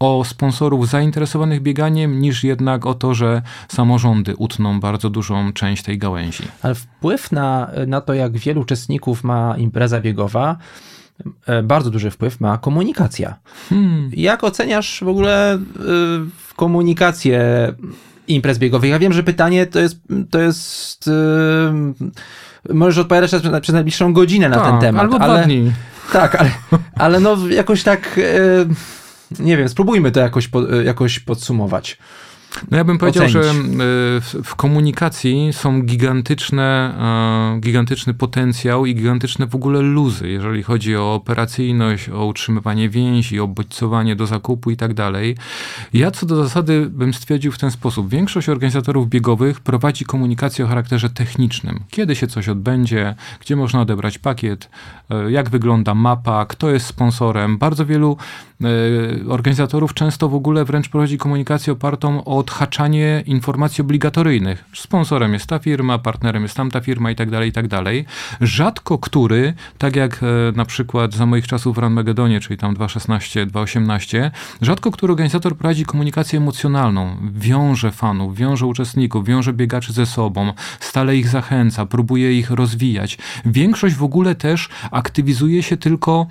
o sponsorów zainteresowanych bieganiem, niż jednak o to, że samorządy utną bardzo dużą część tej gałęzi. Ale wpływ na, na to, jak wielu uczestników ma impreza biegowa, e, bardzo duży wpływ ma komunikacja. Hmm. Jak oceniasz w ogóle y, komunikację imprez biegowych? Ja wiem, że pytanie to jest, to jest y, możesz odpowiadać przez, przez najbliższą godzinę na tak, ten temat. Albo dwa dni. Tak, ale, ale no jakoś tak... nie wiem, spróbujmy to jakoś, jakoś podsumować. No ja bym powiedział, ocenić. że e, w komunikacji są gigantyczne, e, gigantyczny potencjał i gigantyczne w ogóle luzy, jeżeli chodzi o operacyjność, o utrzymywanie więzi, o bodźcowanie do zakupu i tak dalej. Ja co do zasady bym stwierdził w ten sposób. Większość organizatorów biegowych prowadzi komunikację o charakterze technicznym. Kiedy się coś odbędzie, gdzie można odebrać pakiet, e, jak wygląda mapa, kto jest sponsorem. Bardzo wielu organizatorów często w ogóle wręcz prowadzi komunikację opartą o odhaczanie informacji obligatoryjnych. Sponsorem jest ta firma, partnerem jest tamta firma i tak dalej, i tak dalej. Rzadko który, tak jak e, na przykład za moich czasów w Ranmagedonie, czyli tam 2.16, 2.18, rzadko który organizator prowadzi komunikację emocjonalną. Wiąże fanów, wiąże uczestników, wiąże biegaczy ze sobą, stale ich zachęca, próbuje ich rozwijać. Większość w ogóle też aktywizuje się tylko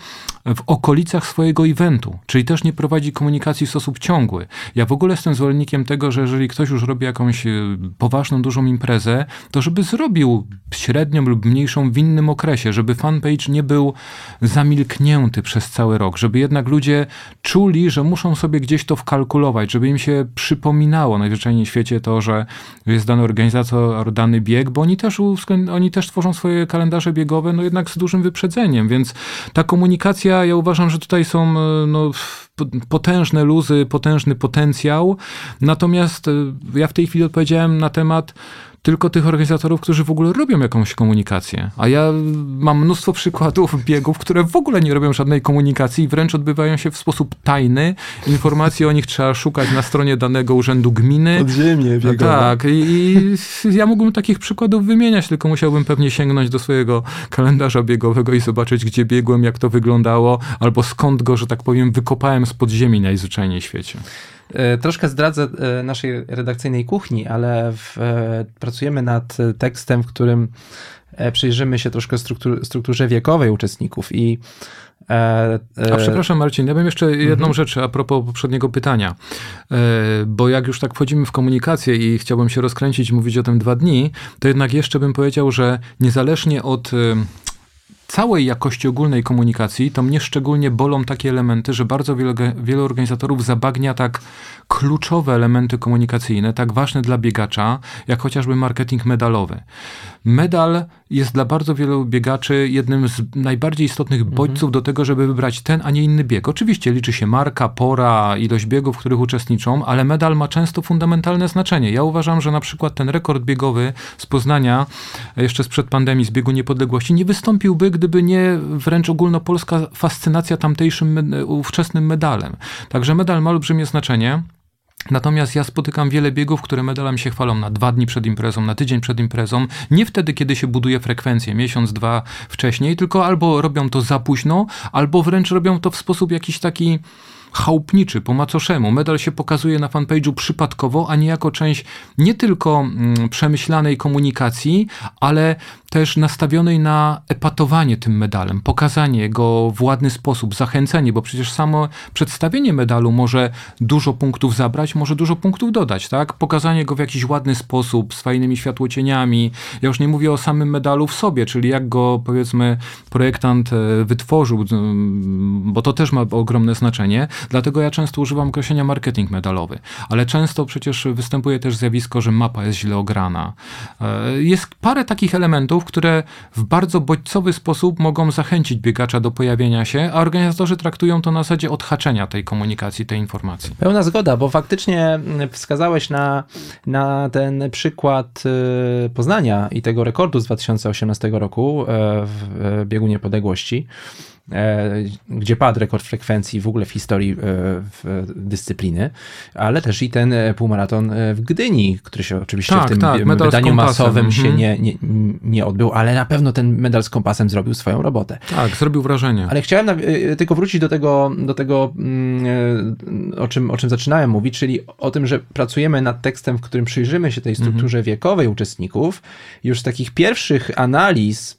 w okolicach swojego eventu, czyli też nie prowadzi komunikacji w sposób ciągły. Ja w ogóle jestem zwolennikiem tego, że jeżeli ktoś już robi jakąś e, poważną, dużą imprezę, to żeby zrobił średnią lub mniejszą w innym okresie, żeby fanpage nie był zamilknięty przez cały rok, żeby jednak ludzie czuli, że muszą sobie gdzieś to wkalkulować, żeby im się przypominało najzwyczajniej w świecie to, że jest dany organizator, dany bieg, bo oni też, oni też tworzą swoje kalendarze biegowe, no jednak z dużym wyprzedzeniem, więc ta komunikacja, ja uważam, że tutaj są e, no, potężne luzy, potężny potencjał. Natomiast e, ja w tej chwili odpowiedziałem na temat tylko tych organizatorów, którzy w ogóle robią jakąś komunikację. A ja mam mnóstwo przykładów biegów, które w ogóle nie robią żadnej komunikacji i wręcz odbywają się w sposób tajny. Informacje o nich trzeba szukać na stronie danego urzędu gminy. Podziemie biegowe. Tak. I, I ja mógłbym takich przykładów wymieniać, tylko musiałbym pewnie sięgnąć do swojego kalendarza biegowego i zobaczyć, gdzie biegłem, jak to wyglądało, albo skąd go, że tak powiem, wykopałem z podziemi najzwyczajniej w świecie. E, troszkę zdradzę e, naszej redakcyjnej kuchni, ale w, e, pracujemy nad tekstem, w którym przyjrzymy się troszkę struktur, strukturze wiekowej uczestników i a przepraszam Marcin, ja bym jeszcze jedną mhm. rzecz a propos poprzedniego pytania, bo jak już tak wchodzimy w komunikację i chciałbym się rozkręcić i mówić o tym dwa dni, to jednak jeszcze bym powiedział, że niezależnie od całej jakości ogólnej komunikacji, to mnie szczególnie bolą takie elementy, że bardzo wiele, wielu organizatorów zabagnia tak kluczowe elementy komunikacyjne, tak ważne dla biegacza, jak chociażby marketing medalowy. Medal jest dla bardzo wielu biegaczy jednym z najbardziej istotnych mhm. bodźców do tego, żeby wybrać ten, a nie inny bieg. Oczywiście liczy się marka, pora, ilość biegów, w których uczestniczą, ale medal ma często fundamentalne znaczenie. Ja uważam, że na przykład ten rekord biegowy z Poznania, jeszcze sprzed pandemii, z biegu niepodległości, nie wystąpiłby, gdyby nie wręcz ogólnopolska fascynacja tamtejszym ówczesnym medalem. Także medal ma olbrzymie znaczenie. Natomiast ja spotykam wiele biegów, które medalem się chwalą na dwa dni przed imprezą, na tydzień przed imprezą. Nie wtedy, kiedy się buduje frekwencję, miesiąc, dwa wcześniej, tylko albo robią to za późno, albo wręcz robią to w sposób jakiś taki chałupniczy, po macoszemu. Medal się pokazuje na fanpage'u przypadkowo, a nie jako część nie tylko mm, przemyślanej komunikacji, ale też nastawionej na epatowanie tym medalem, pokazanie go w ładny sposób, zachęcenie, bo przecież samo przedstawienie medalu może dużo punktów zabrać, może dużo punktów dodać, tak? Pokazanie go w jakiś ładny sposób, z fajnymi światłocieniami. Ja już nie mówię o samym medalu w sobie, czyli jak go powiedzmy projektant e, wytworzył, bo to też ma ogromne znaczenie. Dlatego ja często używam określenia marketing medalowy, ale często przecież występuje też zjawisko, że mapa jest źle ograna. E, jest parę takich elementów, które w bardzo bodźcowy sposób mogą zachęcić biegacza do pojawienia się, a organizatorzy traktują to na zasadzie odhaczenia tej komunikacji, tej informacji. Pełna zgoda, bo faktycznie wskazałeś na, na ten przykład y, Poznania i tego rekordu z 2018 roku e, w biegu niepodległości. E, gdzie padł rekord frekwencji w ogóle w historii e, w dyscypliny, ale też i ten e, półmaraton w Gdyni, który się oczywiście tak, w tym tak, wydaniu masowym się mhm. nie, nie, nie odbył, ale na pewno ten medal z kompasem zrobił swoją robotę. Tak, zrobił wrażenie. Ale chciałem tylko wrócić do tego, do tego mm, o, czym, o czym zaczynałem mówić, czyli o tym, że pracujemy nad tekstem, w którym przyjrzymy się tej strukturze mhm. wiekowej uczestników. Już z takich pierwszych analiz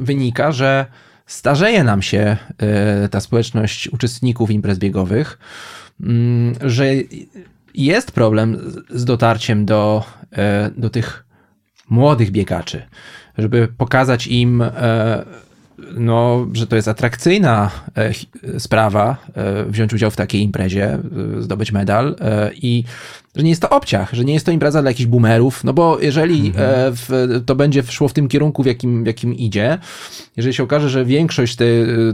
wynika, że starzeje nam się e, ta społeczność uczestników imprez biegowych, mm, że jest problem z dotarciem do, do tych młodych biegaczy, żeby pokazać im no, że to jest atrakcyjna e, sprawa e, wziąć udział w takiej imprezie, e, zdobyć medal i że nie jest to obciach, że nie jest to impreza dla jakichś boomerów, no bo jeżeli mhm. w, to będzie szło w tym kierunku, w jakim, w jakim idzie, jeżeli się okaże, że większość te,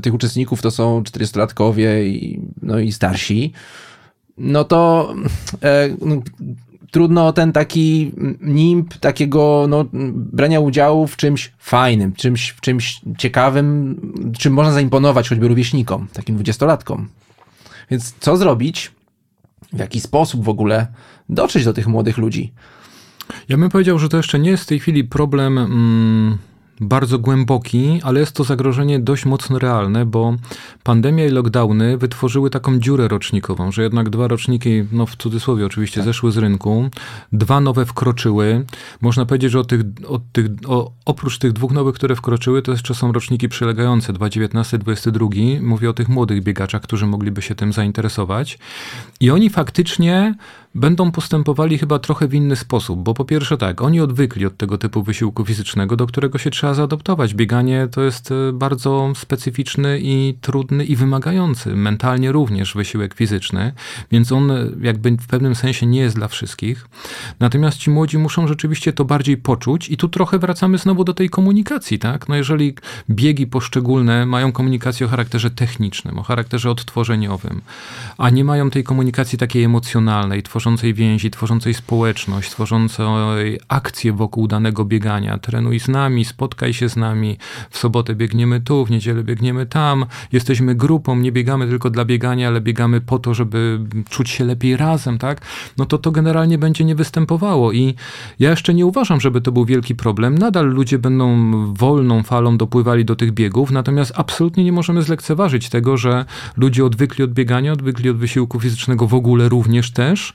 tych uczestników to są 40-latkowie i, no i starsi, no to no, trudno ten taki nimb takiego no, brania udziału w czymś fajnym, czymś, w czymś ciekawym, czym można zaimponować choćby rówieśnikom, takim dwudziestolatkom. Więc co zrobić? W jaki sposób w ogóle dotrzeć do tych młodych ludzi? Ja bym powiedział, że to jeszcze nie jest w tej chwili problem. Mm bardzo głęboki, ale jest to zagrożenie dość mocno realne, bo pandemia i lockdowny wytworzyły taką dziurę rocznikową, że jednak dwa roczniki, no w cudzysłowie oczywiście, tak. zeszły z rynku, dwa nowe wkroczyły. Można powiedzieć, że od tych, od tych, o, oprócz tych dwóch nowych, które wkroczyły, to jeszcze są roczniki przylegające, 2019, 2022. Mówię o tych młodych biegaczach, którzy mogliby się tym zainteresować. I oni faktycznie będą postępowali chyba trochę w inny sposób, bo po pierwsze tak, oni odwykli od tego typu wysiłku fizycznego, do którego się trzeba zaadoptować. Bieganie to jest e, bardzo specyficzny i trudny i wymagający, mentalnie również wysiłek fizyczny, więc on e, jakby w pewnym sensie nie jest dla wszystkich. Natomiast ci młodzi muszą rzeczywiście to bardziej poczuć i tu trochę wracamy znowu do tej komunikacji, tak? No jeżeli biegi poszczególne mają komunikację o charakterze technicznym, o charakterze odtworzeniowym, a nie mają tej komunikacji takiej emocjonalnej, tworzącej więzi, tworzącej społeczność, tworzącej akcję wokół danego biegania. Trenuj z nami, spotkaj się z nami, w sobotę biegniemy tu, w niedzielę biegniemy tam, jesteśmy grupą, nie biegamy tylko dla biegania, ale biegamy po to, żeby czuć się lepiej razem, tak? No to to generalnie będzie nie występowało i ja jeszcze nie uważam, żeby to był wielki problem. Nadal ludzie będą wolną falą dopływali do tych biegów, natomiast absolutnie nie możemy zlekceważyć tego, że ludzie odwykli od biegania, odwykli od wysiłku fizycznego w ogóle również też,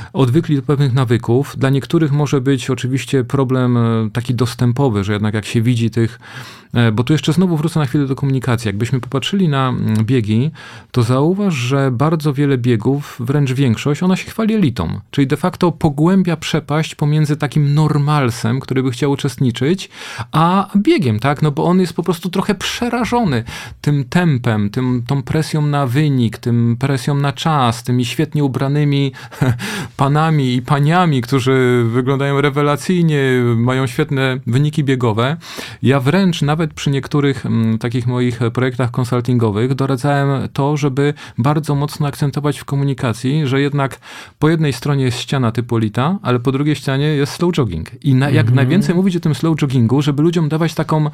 odwykli do pewnych nawyków. Dla niektórych może być oczywiście problem e, taki dostępowy, że jednak jak się widzi tych E, bo tu jeszcze znowu wrócę na chwilę do komunikacji. Jakbyśmy popatrzyli na mm, biegi, to zauważ, że bardzo wiele biegów, wręcz większość, ona się chwali elitą. Czyli de facto pogłębia przepaść pomiędzy takim normalsem, który by chciał uczestniczyć, a biegiem, tak? No bo on jest po prostu trochę przerażony tym tempem, tym, tą presją na wynik, tym presją na czas, tymi świetnie ubranymi panami i paniami, którzy wyglądają rewelacyjnie, mają świetne wyniki biegowe. Ja wręcz nawet przy niektórych m, mm, takich moich projektach konsultingowych doradzałem to, żeby bardzo mocno akcentować w komunikacji, że jednak po jednej stronie jest ściana typu lita, ale po drugiej ścianie jest slow jogging. I na, jak mm -hmm. najwięcej mówić o tym slow joggingu, żeby ludziom dawać taką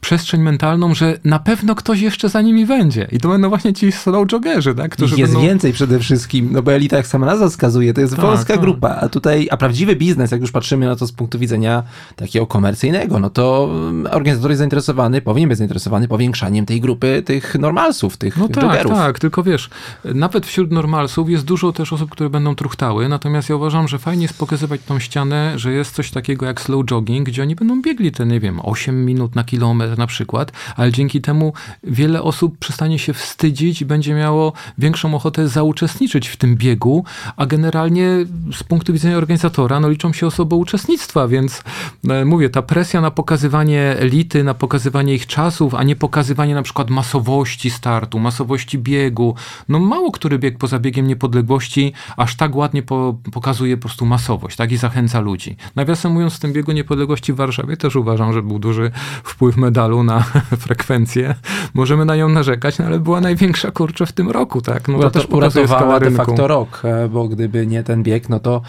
przestrzeń mentalną, że na pewno ktoś jeszcze za nimi będzie. I to będą właśnie ci slow joggerzy, tak? Którzy jest będą... więcej przede wszystkim, no bo elita, jak sama nazwa wskazuje, to jest tak. Wąska tak. grupa, a tutaj, a prawdziwy biznes, jak już patrzymy na to z punktu widzenia takiego komercyjnego, no to organizator jest zainteresowany, powinien być zainteresowany powiększaniem tej grupy tych normalsów, tych No tak, tak, tylko wiesz, nawet wśród normalsów jest dużo też osób, które będą truchtały, natomiast ja uważam, że fajnie jest pokazywać tą ścianę, że jest coś takiego jak slow jogging, gdzie oni będą biegli te, nie wiem, 8 minut na kilometr na przykład, ale dzięki temu wiele osób przestanie się wstydzić i będzie miało większą ochotę zauczestniczyć w tym biegu, a generalnie z punktu widzenia organizatora, no liczą się osoby uczestnictwa, więc e, mówię, ta presja na pokazywanie elity, na pokazywanie ich czasów, a nie pokazywanie na przykład masowości startu, masowości biegu. No mało który bieg poza biegiem niepodległości aż tak ładnie po, pokazuje po prostu masowość, tak i zachęca ludzi. Nawiasem mówiąc, w tym biegu niepodległości w Warszawie też uważam, że był duży wpływ medalu na frekwencję. Możemy na nią narzekać, no ale była największa kurczę w tym roku, tak? No to, to też skala de facto rok, e, bo gdyby nie ten bieg, no to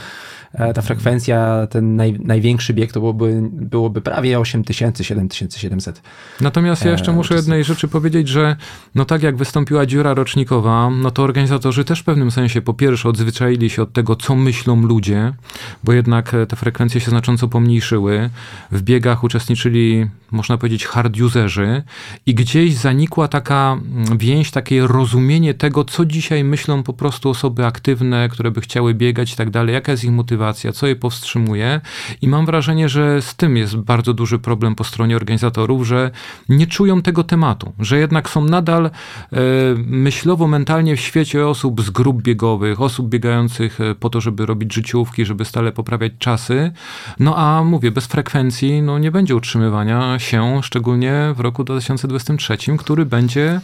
ta frekwencja, ten naj, największy bieg to byłoby, byłoby prawie 8000, 7700. Natomiast ja jeszcze e, muszę jednej rzeczy powiedzieć, że no tak jak wystąpiła dziura rocznikowa, no to organizatorzy też w pewnym sensie po pierwsze odzwyczaili się od tego, co myślą ludzie, bo jednak e, te frekwencje się znacząco pomniejszyły. W biegach uczestniczyli, można powiedzieć, hard userzy i gdzieś zanikła taka mm, więź, takie rozumienie tego, co dzisiaj myślą po prostu osoby aktywne, które by chciały biegać i tak dalej, jaka jest ich motywacja motywacja, co je powstrzymuje. I mam wrażenie, że z tym jest bardzo duży problem po stronie organizatorów, że nie czują tego tematu, że jednak są nadal e, myślowo, mentalnie w świecie osób z grup biegowych, osób biegających e, po to, żeby robić życiówki, żeby stale poprawiać czasy. No a mówię, bez frekwencji no, nie będzie utrzymywania się, szczególnie w roku 2023, który będzie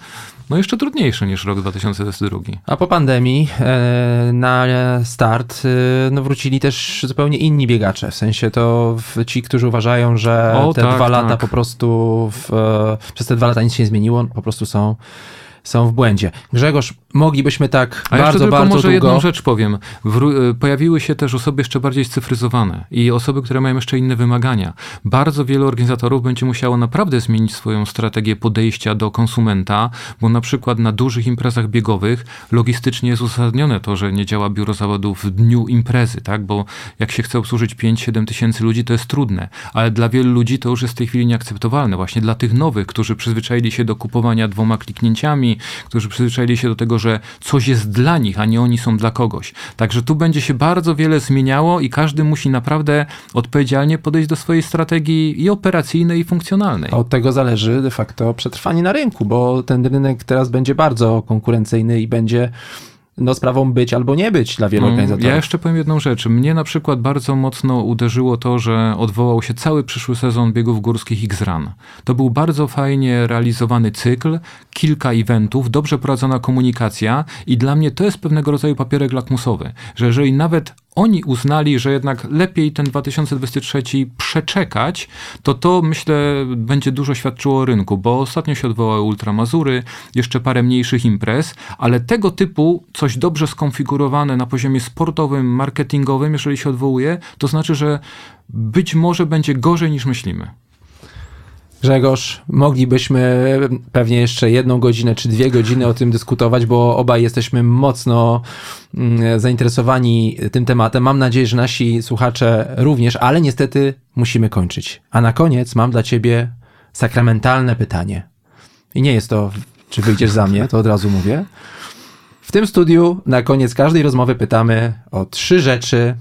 no jeszcze trudniejszy niż rok 2022. A po pandemii e, na start e, no wrócili też zupełnie inni biegacze, w sensie to ci, którzy uważają, że o, te tak, dwa lata tak. po prostu w, e, przez te dwa lata nic się nie zmieniło, po prostu są są w błędzie. Grzegorz, moglibyśmy tak A bardzo, tylko bardzo może długo... jedną rzecz powiem. E, pojawiły się też osoby jeszcze bardziej scyfryzowane i osoby, które mają jeszcze inne wymagania. Bardzo wielu organizatorów będzie musiało naprawdę zmienić swoją strategię podejścia do konsumenta, bo na przykład na dużych imprezach biegowych logistycznie jest uzasadnione to, że nie działa biuro zawodów w dniu imprezy, tak? Bo jak się chce obsłużyć 5-7 tysięcy ludzi, to jest trudne, ale dla wielu ludzi to już jest w tej chwili nieakceptowalne. Właśnie dla tych nowych, którzy przyzwyczaili się do kupowania dwoma kliknięciami, którzy przyzwyczaili się do tego, że coś jest dla nich, a nie oni są dla kogoś. Także tu będzie się bardzo wiele zmieniało i każdy musi naprawdę odpowiedzialnie podejść do swojej strategii i operacyjnej, i funkcjonalnej. A od tego zależy de facto przetrwanie na rynku, bo ten rynek teraz będzie bardzo konkurencyjny i będzie no, sprawą być albo nie być dla wielu mm, organizatorów. Ja jeszcze powiem jedną rzecz. Mnie na przykład bardzo mocno uderzyło to, że odwołał się cały przyszły sezon biegów górskich X-Run. To był bardzo fajnie realizowany cykl, kilka eventów, dobrze prowadzona komunikacja i dla mnie to jest pewnego rodzaju papierek lakmusowy, że jeżeli nawet oni uznali, że jednak lepiej ten 2023 przeczekać, to to myślę będzie dużo świadczyło o rynku, bo ostatnio się odwołały Ultramazury, jeszcze parę mniejszych imprez, ale tego typu coś dobrze skonfigurowane na poziomie sportowym, marketingowym, jeżeli się odwołuje, to znaczy, że być może będzie gorzej niż myślimy. Grzegorz, moglibyśmy pewnie jeszcze jedną godzinę czy dwie godziny o tym dyskutować, bo obaj jesteśmy mocno mm, zainteresowani tym tematem. Mam nadzieję, że nasi słuchacze również, ale niestety musimy kończyć. A na koniec mam dla ciebie sakramentalne pytanie. I nie jest to, czy wyjdziesz za mnie, to od razu mówię. W tym studiu na koniec każdej rozmowy pytamy o trzy rzeczy,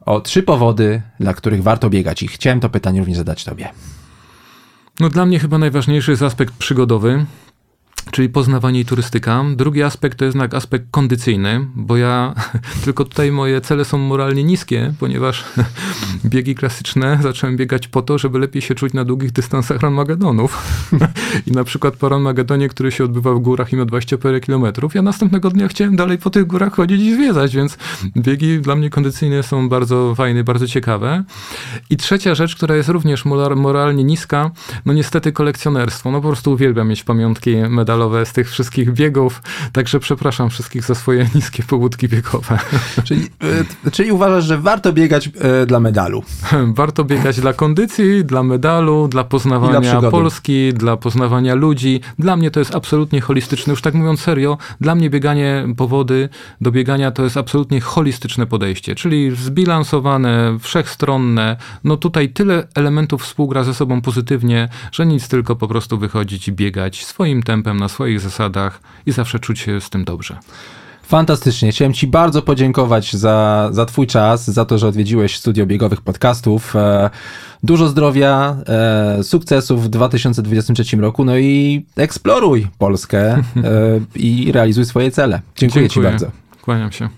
o trzy powody, dla których warto biegać. I chciałem to pytanie również zadać tobie. No dla mnie chyba najważniejszy jest aspekt przygodowy czyli poznawanie i turystyka. Drugi aspekt to jest jednak aspekt kondycyjny, bo ja tylko tutaj moje cele są moralnie niskie, ponieważ biegi klasyczne zacząłem biegać po to, żeby lepiej się czuć na długich dystansach Ranmagedonów. I na przykład po Ranmagedonie, który się odbywa w górach i ma 20 parę kilometrów, ja następnego dnia chciałem dalej po tych górach chodzić i zwiedzać, więc biegi dla mnie kondycyjne są bardzo fajne, bardzo ciekawe. I trzecia rzecz, która jest również moralnie niska, no niestety kolekcjonerstwo. No po prostu uwielbiam mieć pamiątki medalowe z tych wszystkich biegów, także przepraszam wszystkich za swoje niskie pobudki biegowe. Czyli, y, czyli uważasz, że warto biegać y, dla medalu? Warto biegać dla kondycji, dla medalu, dla poznawania przygody. Polski, dla poznawania ludzi. Dla mnie to jest absolutnie holistyczne. Już tak mówiąc serio, dla mnie bieganie po wody do biegania to jest absolutnie holistyczne podejście, czyli zbilansowane, wszechstronne. No tutaj tyle elementów współgra ze sobą pozytywnie, że nic tylko po prostu wychodzić i biegać swoim tempem, na swoich zasadach i zawsze czuć się z tym dobrze. Fantastycznie. Chciałem Ci bardzo podziękować za, za Twój czas, za to, że odwiedziłeś studio biegowych podcastów. E, Dużo zdrowia, e, sukcesów w 2023 roku, no i eksploruj Polskę e, i realizuj swoje cele. Dziękuję, Ci Dziękuję. bardzo. Kłaniam się.